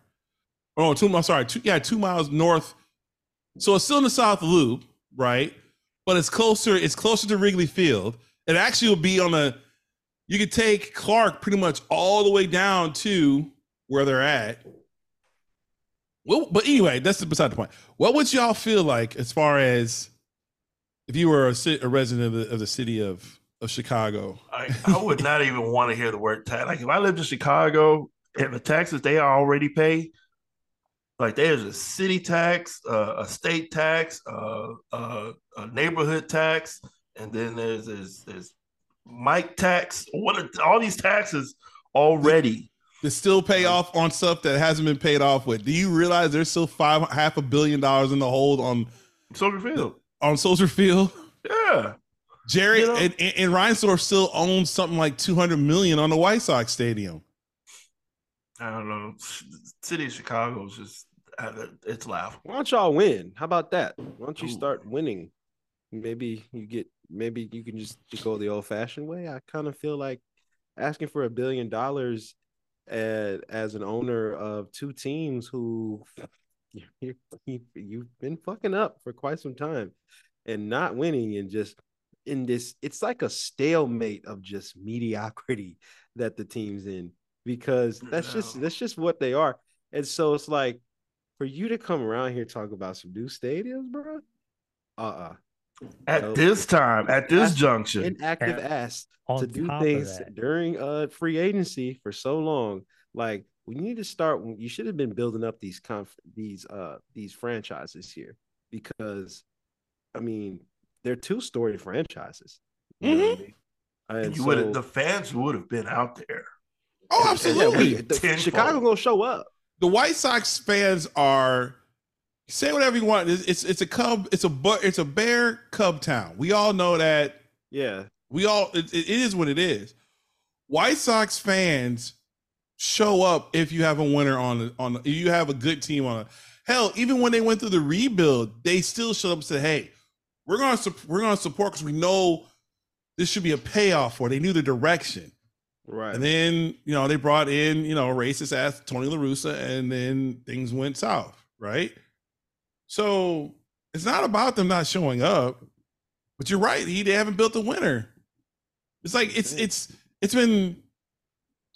Oh, two miles. Sorry, two, yeah, two miles north. So it's still in the South Loop, right? But it's closer. It's closer to Wrigley Field. It actually will be on a. You could take Clark pretty much all the way down to where they're at. Well, but anyway, that's beside the point. What would y'all feel like as far as if you were a, a resident of the, of the city of of Chicago? I, I would not even want to hear the word tax. Like if I lived in Chicago and the taxes they already pay, like there's a city tax, uh, a state tax, uh, uh, a neighborhood tax, and then there's there's, there's Mike tax. What are, all these taxes already? To still pay off on stuff that hasn't been paid off with. Do you realize there's still five half a billion dollars in the hold on Soldier Field. on Soldier Field? Yeah. Jerry You know? and, and, and Reinsdorf still owns something like 200 million on the White Sox stadium. I don't know. City of Chicago is just uh, it's laughable. Why don't y'all win? How about that? Why don't you Ooh. start winning? Maybe you get maybe you can just go the old fashioned way. I kind of feel like asking for a billion dollars as, as an owner of two teams who you, you, you've been fucking up for quite some time and not winning and just in this it's like a stalemate of just mediocrity that the team's in because that's just that's just what they are. And so it's like for you to come around here talk about some new stadiums bro uh-uh At Nope. this time, at this That's junction, inactive And ass to do things that, during uh free agency for so long. Like we need to start. You should have been building up these conf these uh these franchises here because, I mean, they're two story franchises. You know what I mean? And and you would so- the fans would have been out there. Oh, yeah, absolutely. we- the- Chicago gonna show up. the White Sox fans are say whatever you want. It's it's, it's a Cub. It's a bu- it's a Bear Cub town. We all know that. Yeah, We all it, it is what it is. White Sox fans show up if you have a winner on the- on. the- If you have a good team on. it. Hell, even when they went through the rebuild, they still showed up and said, "Hey, we're gonna we're gonna support because we know this should be a payoff for. They knew the direction, Right. and then you know they brought in you know racist ass Tony La Russa, and then things went south, right? So it's not about them not showing up, but you're right. He they haven't built a winner. It's like it's it's it's been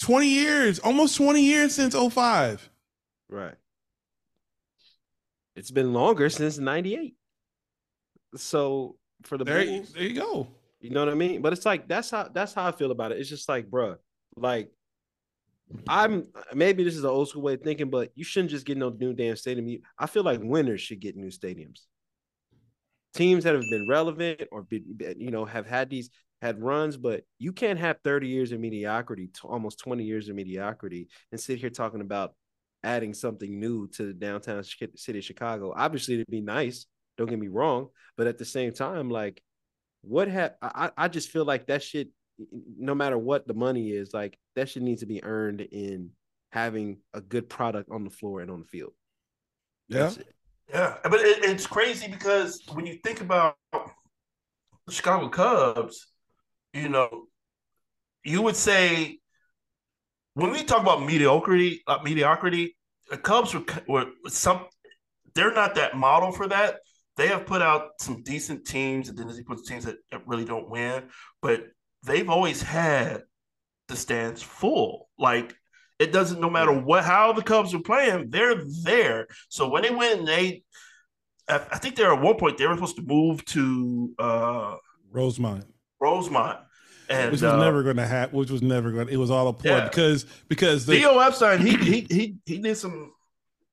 20 years, almost 20 years since 05. Right. It's been longer since 98. So for the There, Bulls, there you go. you know what I mean? But it's like that's how that's how I feel about it. It's just like, bruh, like I'm maybe this is an old school way of thinking, but you shouldn't just get no new damn stadium. I feel like winners should get new stadiums. Teams that have been relevant or you know have had these had runs, but you can't have 30 years of mediocrity, to almost 20 years of mediocrity, and sit here talking about adding something new to the downtown ch- city of Chicago. Obviously, it'd be nice. Don't get me wrong, but at the same time, like, what have? I I just feel like that shit. No matter what the money is, like that shit needs to be earned in having a good product on the floor and on the field. Yeah. That's it. Yeah, but it, it's crazy because when you think about the Chicago Cubs, you know, you would say when we talk about mediocrity, uh, mediocrity, the Cubs were, were some. They're not that model for that. They have put out some decent teams, and then they put teams that, that really don't win. But they've always had the stands full. Like it doesn't no matter what how the Cubs are playing, they're there. So when they win, they I, I think they're at one point they were supposed to move to uh Rosemont. Rosemont. And which was uh, never going to happen. Which was never going. It was all a ploy Yeah. because because the Theo Epstein, he he he he did some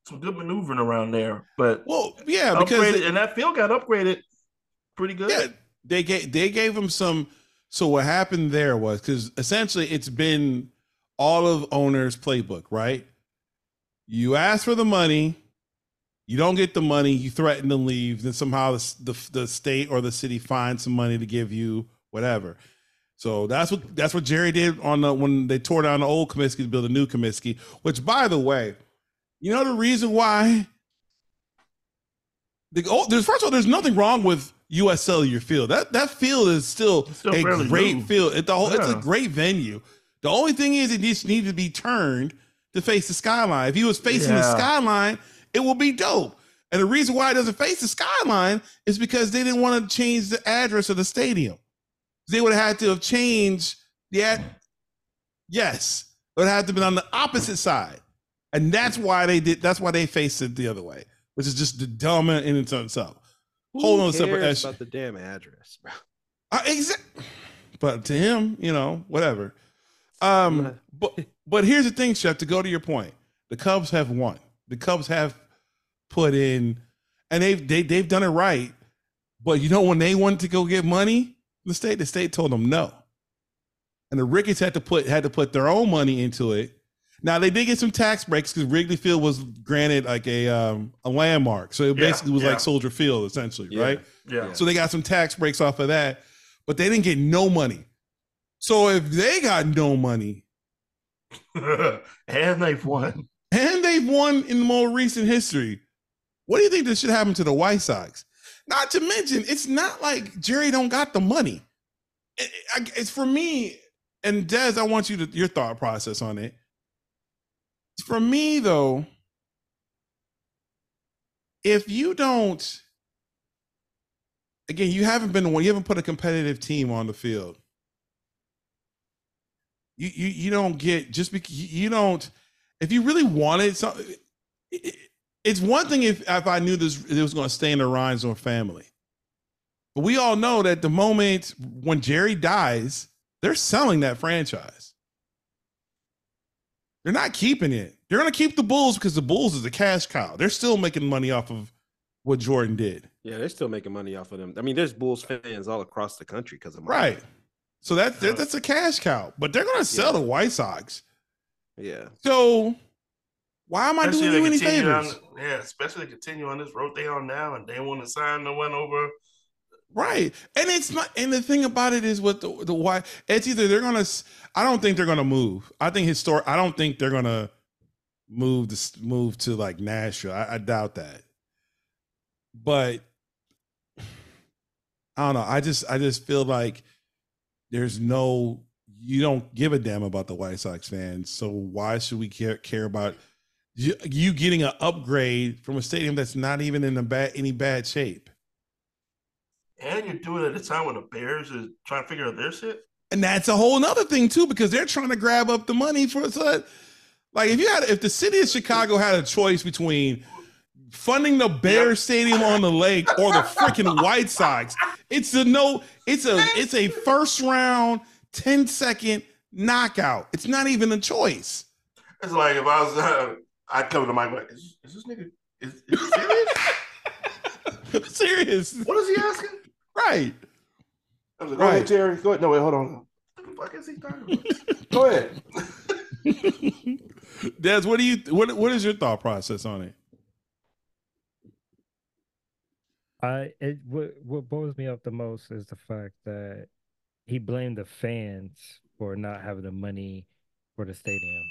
some good maneuvering around there, but well, yeah, because and that field got upgraded pretty good. yeah, they gave they gave him some. So what happened there was because essentially it's been all of owners' playbook, right? You ask for the money, you don't get the money, you threaten to leave, then somehow the the, the state or the city finds some money to give you whatever. So that's what that's what Jerry did on the when they tore down the old Comiskey to build a new Comiskey. Which, by the way, you know the reason why the oh, there's first of all, there's nothing wrong with US Cellular Field. That that field is still, still a great new. field. It, the whole, It's a great venue. The only thing is, it just needs to be turned to face the skyline. If he was facing the skyline, it will be dope. And the reason why it doesn't face the skyline is because they didn't want to change the address of the stadium. They would have had to have changed the ad. Yes, it would have to been on the opposite side, and that's why they did. That's why they faced it the other way, which is just the dumb in its own self. Who Hold on a issue. about the damn address, bro? Uh, exact. But to him, you know, whatever. Um, but but here's the thing, Shep. To go to your point, the Cubs have won. The Cubs have put in, and they've they, they've done it right. But you know, when they wanted to go get money, the state the state told them no, and the Ricketts had to put had to put their own money into it. Now they did get some tax breaks because Wrigley Field was granted like a um, a landmark, so it Yeah, basically was yeah. like Soldier Field essentially, Yeah. right? Yeah. So they got some tax breaks off of that, but they didn't get no money. So if they got no money and they've won. and they've won in the more recent history, what do you think that should happen to the White Sox? Not to mention, it's not like Jerry don't got the money. It- it- It's for me, and Des, I want you to your thought process on it. For me, though, if you don't, again, you haven't been the one, you haven't put a competitive team on the field. You you you don't get just because you don't. If you really wanted something, it's one thing if if I knew this it was going to stay in the Reinsdorf family. But we all know that the moment when Jerry dies, they're selling that franchise. They're not keeping it. They're going to keep the Bulls because the Bulls is a cash cow. They're still making money off of what Jordan did. Yeah, they're still making money off of them. I mean, there's Bulls fans all across the country because of money. Right. So that, that that's a cash cow. But they're going to sell Yeah. the White Sox. Yeah. So why am I Especially doing you any favors? on- yeah, especially continue on this road they on now, and they want to sign the one over. Right. And it's not and the thing about it is with the the why it's either they're gonna I don't think they're gonna move. I think historic I don't think they're gonna move move to like Nashville. I, I doubt that. But I don't know. I just I just feel like there's no you don't give a damn about the White Sox fans. So why should we care care about you, you getting an upgrade from a stadium that's not even in a bad any bad shape? And you're doing it at a time when the Bears are trying to figure out their shit. And that's a whole other thing too, because they're trying to grab up the money for so that, like if you had if the city of Chicago had a choice between funding the Bear Stadium on the lake or the freaking White Sox, it's a no, it's a it's a first round 10 second knockout. It's not even a choice. It's like if I was, uh, I'd come to my like, is, is this nigga, is, is serious? Serious. what is he asking? Right. I was like, oh, go ahead, Right. Jerry. Go ahead. No, wait, hold on. What the fuck is he talking about? go ahead. Des, what do you what what is your thought process on it? I it what what blows me up the most is the fact that he blamed the fans for not having the money for the stadium,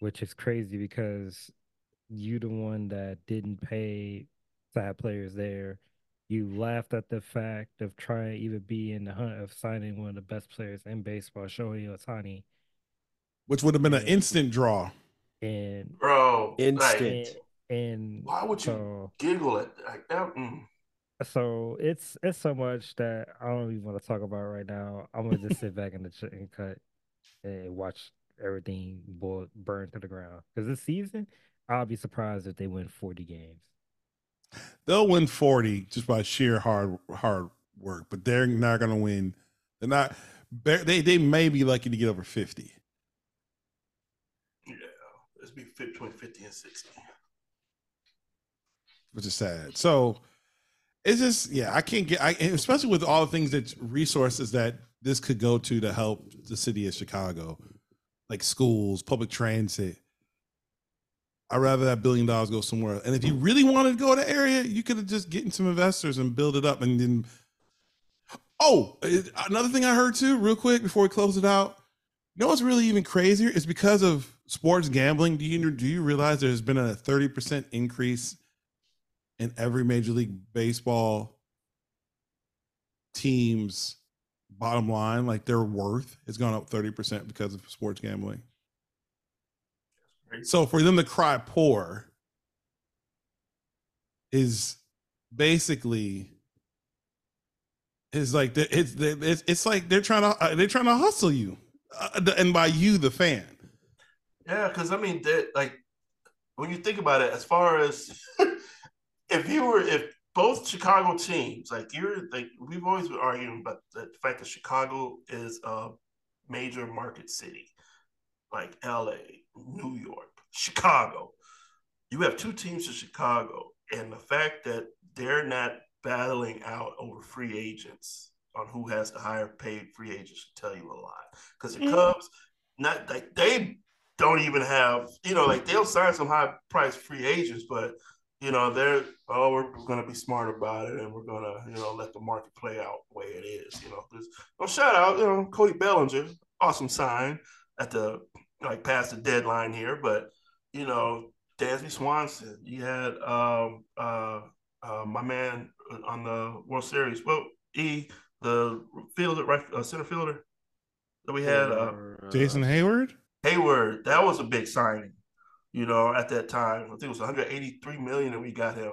which is crazy because you the one that didn't pay to have players there. You laughed at the fact of trying to even be in the hunt of signing one of the best players in baseball, Shohei Ohtani, Which would have been an instant draw. and Bro, Instant. like, and, and why would you so giggle at like that? Mm. So it's it's so much that I don't even want to talk about right now. I'm gonna just sit back in the ch- and cut and watch everything boil burn to the ground. Because this season, I'll be surprised if they win 40 games. They'll win 40 just by sheer hard hard work, but they're not gonna win. They're not they they may be lucky to get over 50. Yeah, let's be between 50 and 60. which is sad. So it's just yeah, I can't get I especially with all the things that resources that this could go to to help the city of Chicago, like schools, public transit. I'd rather that billion dollars go somewhere. And if you really wanted to go to the area, you could have just getting some investors and build it up and then Oh, another thing I heard too, real quick before we close it out. You know what's really even crazier is because of sports gambling. Do you do you realize there's been a 30% increase in every major league baseball team's bottom line, like their worth has gone up 30% because of sports gambling. So for them to cry poor is basically is like it's it's it's like they're trying to uh, they're trying to hustle you, uh, and by you the fan. Yeah, because I mean, that like when you think about it, as far as if you were if both Chicago teams, like you're like we've always been arguing about the fact that Chicago is a major market city, like LA, New York, Chicago. You have two teams in Chicago, and the fact that they're not battling out over free agents on who has the higher paid free agents should tell you a lot. Because the Mhm. Cubs, not like they don't even have, you know, like they'll sign some high price free agents, but you know, they're oh, we're gonna be smart about it and we're gonna, you know, let the market play out the way it is. You know, there's well, shout out, you know, Cody Bellinger, awesome sign at the like past the deadline here, but you know, Dansby Swanson, you had um uh uh my man on the World Series, well, E the fielder right uh, center fielder that we had uh uh, Jason Heyward. Heyward, that was a big signing, you know, at that time. I think it was 183 million that we got him,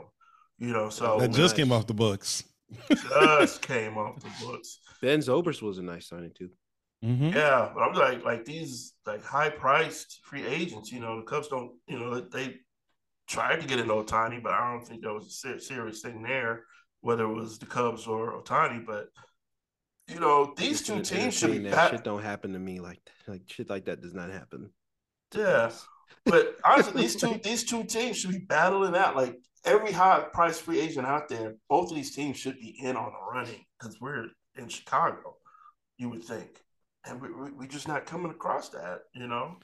you know, so That just nice. came off the books. just came off the books. Ben Zobrist was a nice signing too. Mhm. Yeah, but I'm like, like these like high priced free agents, you know, the Cubs don't, you know, they tried to get an Ohtani, but I don't think that was a ser- serious thing there, whether it was the Cubs or Ohtani. But you know, these two teams should be that shit don't happen to me like like shit like that does not happen. Yeah, but honestly, these two these two teams should be battling out. Like every high price free agent out there, both of these teams should be in on the running because we're in Chicago. You would think, and we we we just not coming across that. You know,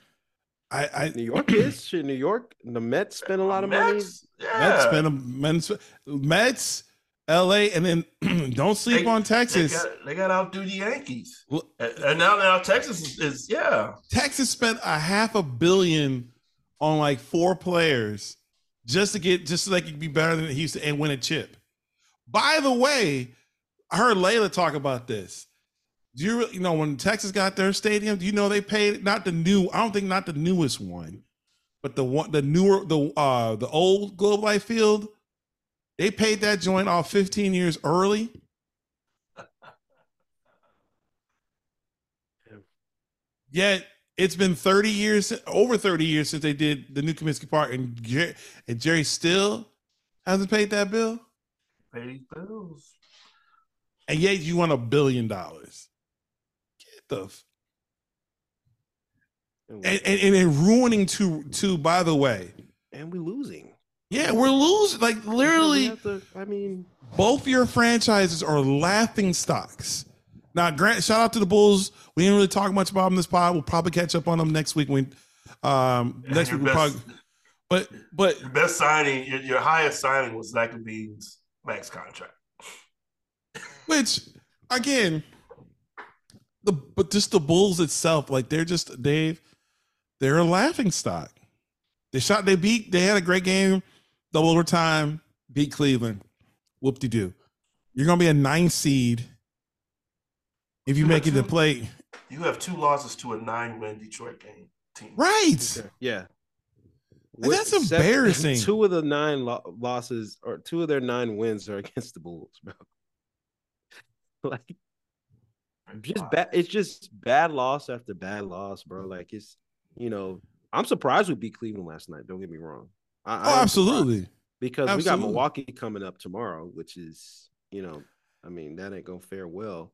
I, I New York is shit. New York, the Mets spend a lot of money. Mets, yeah, Mets spend a Mets, Mets, L.A. and then don't sleep They- on They Texas. got, they got to outdo the Yankees, Look, and, and now now Texas is, is yeah. Texas spent a half a billion on like four players just to get just so they could be better than Houston and win a chip. By the way, I heard Layla talk about this. Do you really, you know when Texas got their stadium? Do you know they paid not the new? I don't think not the newest one, but the one the newer the uh the old Globe Life Field. They paid that joint off 15 years early. Yet it's been 30 years, over 30 years since they did the new Comiskey Park, and Jerry, and Jerry still hasn't paid that bill. These bills. And yet you want a billion dollars. Get the f- And and, and, and ruining to to by the way. and we're losing. Yeah, we're losing. Like literally, to- I mean, both your franchises are laughing stocks. Now, Grant, shout out to the Bulls. We didn't really talk much about them this pod. We'll probably catch up on them next week. When um And next your week we'll best- probably. But but Your best signing, your, your highest signing was Zach LaVine's max contract. which again, the but just the Bulls itself, like they're just Dave, they're a laughing stock. They shot, they beat, they had a great game, double overtime, beat Cleveland. Whoop de doo. You're gonna be a nine seed if you Yeah, make it to play. You have two losses to a nine-win Detroit game team. Right. yeah. And that's With seven- embarrassing. Two of the nine lo- losses, or two of their nine wins, are against the Bulls, bro. like, just bad. It's just bad loss after bad loss, bro. Like it's, you know, I'm surprised we beat Cleveland last night. Don't get me wrong. I, I Oh, am surprised absolutely. because we got Milwaukee coming up tomorrow, which is, you know, I mean that ain't gonna fare well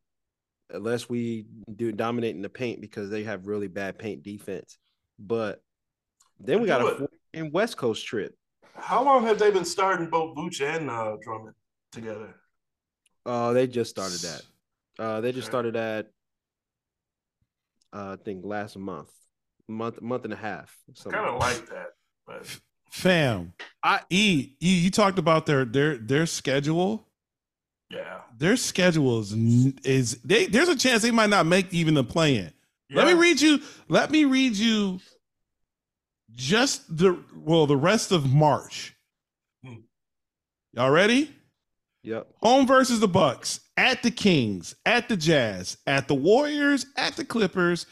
unless we do dominate in the paint because they have really bad paint defense. But then we got a it. four in West Coast trip. How long have they been starting both Vooch and uh, Drummond together? Uh, they just started that. Uh, they just started that. Uh, I think last month, month, month and a half. something Kind of like like that, but Fam. I- E, you, you talked about their their their schedule. yeah. Their schedule is, is they there's a chance they might not make even the play in. Let me read you. Let me read you just the well the rest of March. Hmm. Y'all ready? Yep. Home versus the Bucks, at the Kings, at the Jazz, at the Warriors, at the Clippers.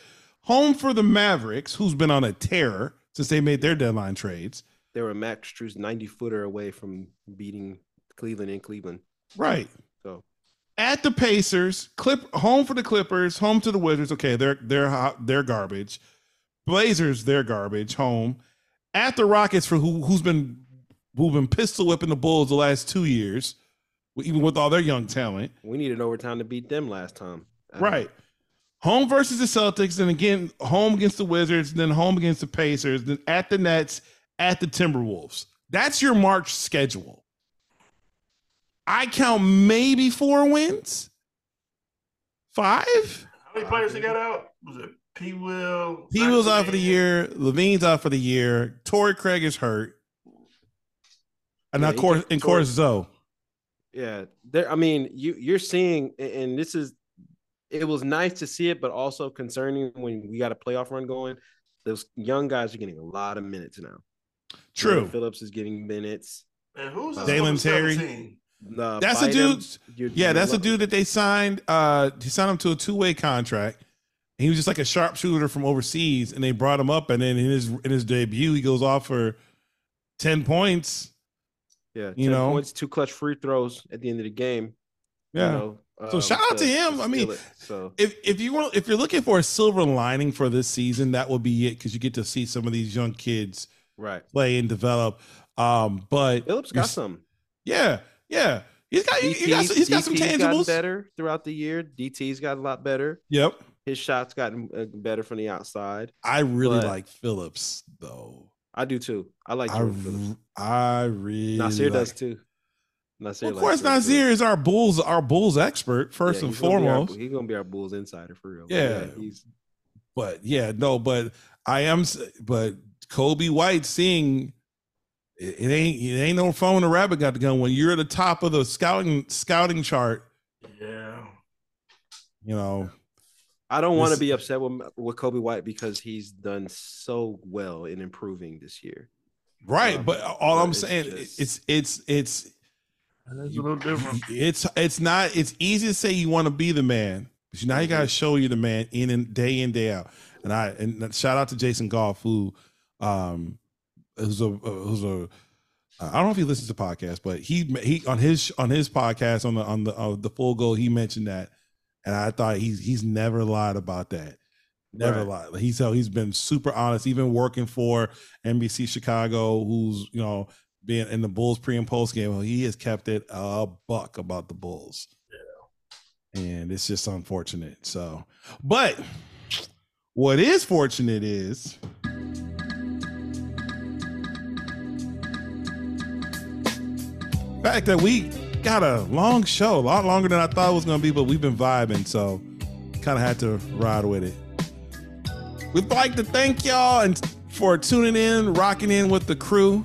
Home for the Mavericks, who's been on a tear since they made their deadline trades. They were Max Strus 90 footer away from beating Cleveland in Cleveland. Right. So At the Pacers, clip home for the Clippers, home to the Wizards. Okay, they're they're hot, they're garbage. Blazers, they're garbage. Home at the Rockets for who who's been who've been pistol whipping the Bulls the last two years, even with all their young talent. we needed overtime to beat them last time. Uh, Right. Home versus the Celtics, then again home against the Wizards, then home against the Pacers, then at the Nets, at the Timberwolves. That's your March schedule. I count maybe four wins. Five? How many players they got out? Was it P. Will? He was out for the year. LaVine's out for the year. Torrey Craig is hurt. And Yeah, of he course, just and tore- course Zoe. Yeah, there. I mean, you you're seeing, and this is. It was nice to see it, but also concerning when we got a playoff run going. Those young guys are getting a lot of minutes now. True. Jordan Phillips is getting minutes. And who's this Dalen Terry. 17? The That's a dude. you're- Yeah, you're that's a dude that they signed. Uh, he signed him to a two way contract. He was just like a sharpshooter from overseas, and they brought him up. And then in his in his debut, he goes off for ten points. Yeah, you 10 know. points, two clutch free throws at the end of the game. you Yeah. know, So um, shout out to him. I mean, it. so If if you want, if you're looking for a silver lining for this season, that would be it because you get to see some of these young kids right, play and develop. Um, but Phillips got some. Yeah, yeah. He's got he, he got some, he's got some DT's gotten tangibles. better throughout the year. DT's got a lot better. Yep. His shots gotten uh, better from the outside. I really But- like Phillips though. I do too. I like I, Jordan Phillips. r- I really Nasir like- does too. Nasir Well, of course, Jordan Nasir Phillips. is our Bulls our Bulls expert first Yeah, and he's our- foremost. he's gonna be our Bulls insider for real. But Yeah. he's But yeah, no, but I am. But Coby White seeing it, it ain't it ain't no phone The rabbit got the gun when you're at the top of the scouting scouting chart. Yeah. You know, I don't want to be upset with with Coby White because he's done so well in improving this year. right? Um, but all but I'm it's saying just- it's it's it's That's a little different. It's it's not. It's easy to say you want to be the man, but now you got to show you the man in and day in day out. And I and shout out to Jason Goff who, um, who's a who's a I don't know if he listens to podcasts, but he he on his on his podcast on the on the uh, the full goal he mentioned that, and I thought he's he's never lied about that. Never Right. lied. He's he's been super honest, even working for NBC Chicago, who's you know being in the Bulls pre and post game. Well, he has kept it a buck about the Bulls. Yeah, and it's just unfortunate. So, but what is fortunate is. fact that we got a long show, a lot longer than I thought it was going to be, but we've been vibing, so kind of had to ride with it. We'd like to thank y'all and for tuning in, rocking in with the crew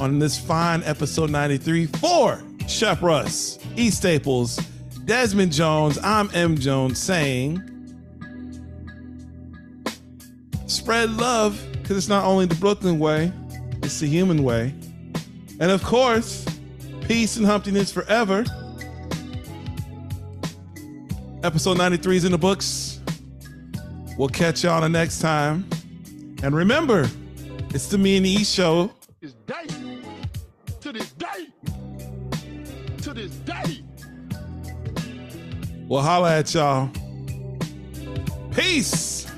on this fine episode 93 for Shep Russ, E Staples, Desmond Jones. I'm M Jones saying, spread love because it's not only the Brooklyn way, it's the human way. And of course, peace and humptiness forever. Episode 93 is in the books. We'll catch y'all the next time. And remember, it's the Me and the E show. This day, to this day, to this day. We'll holla at y'all. Peace.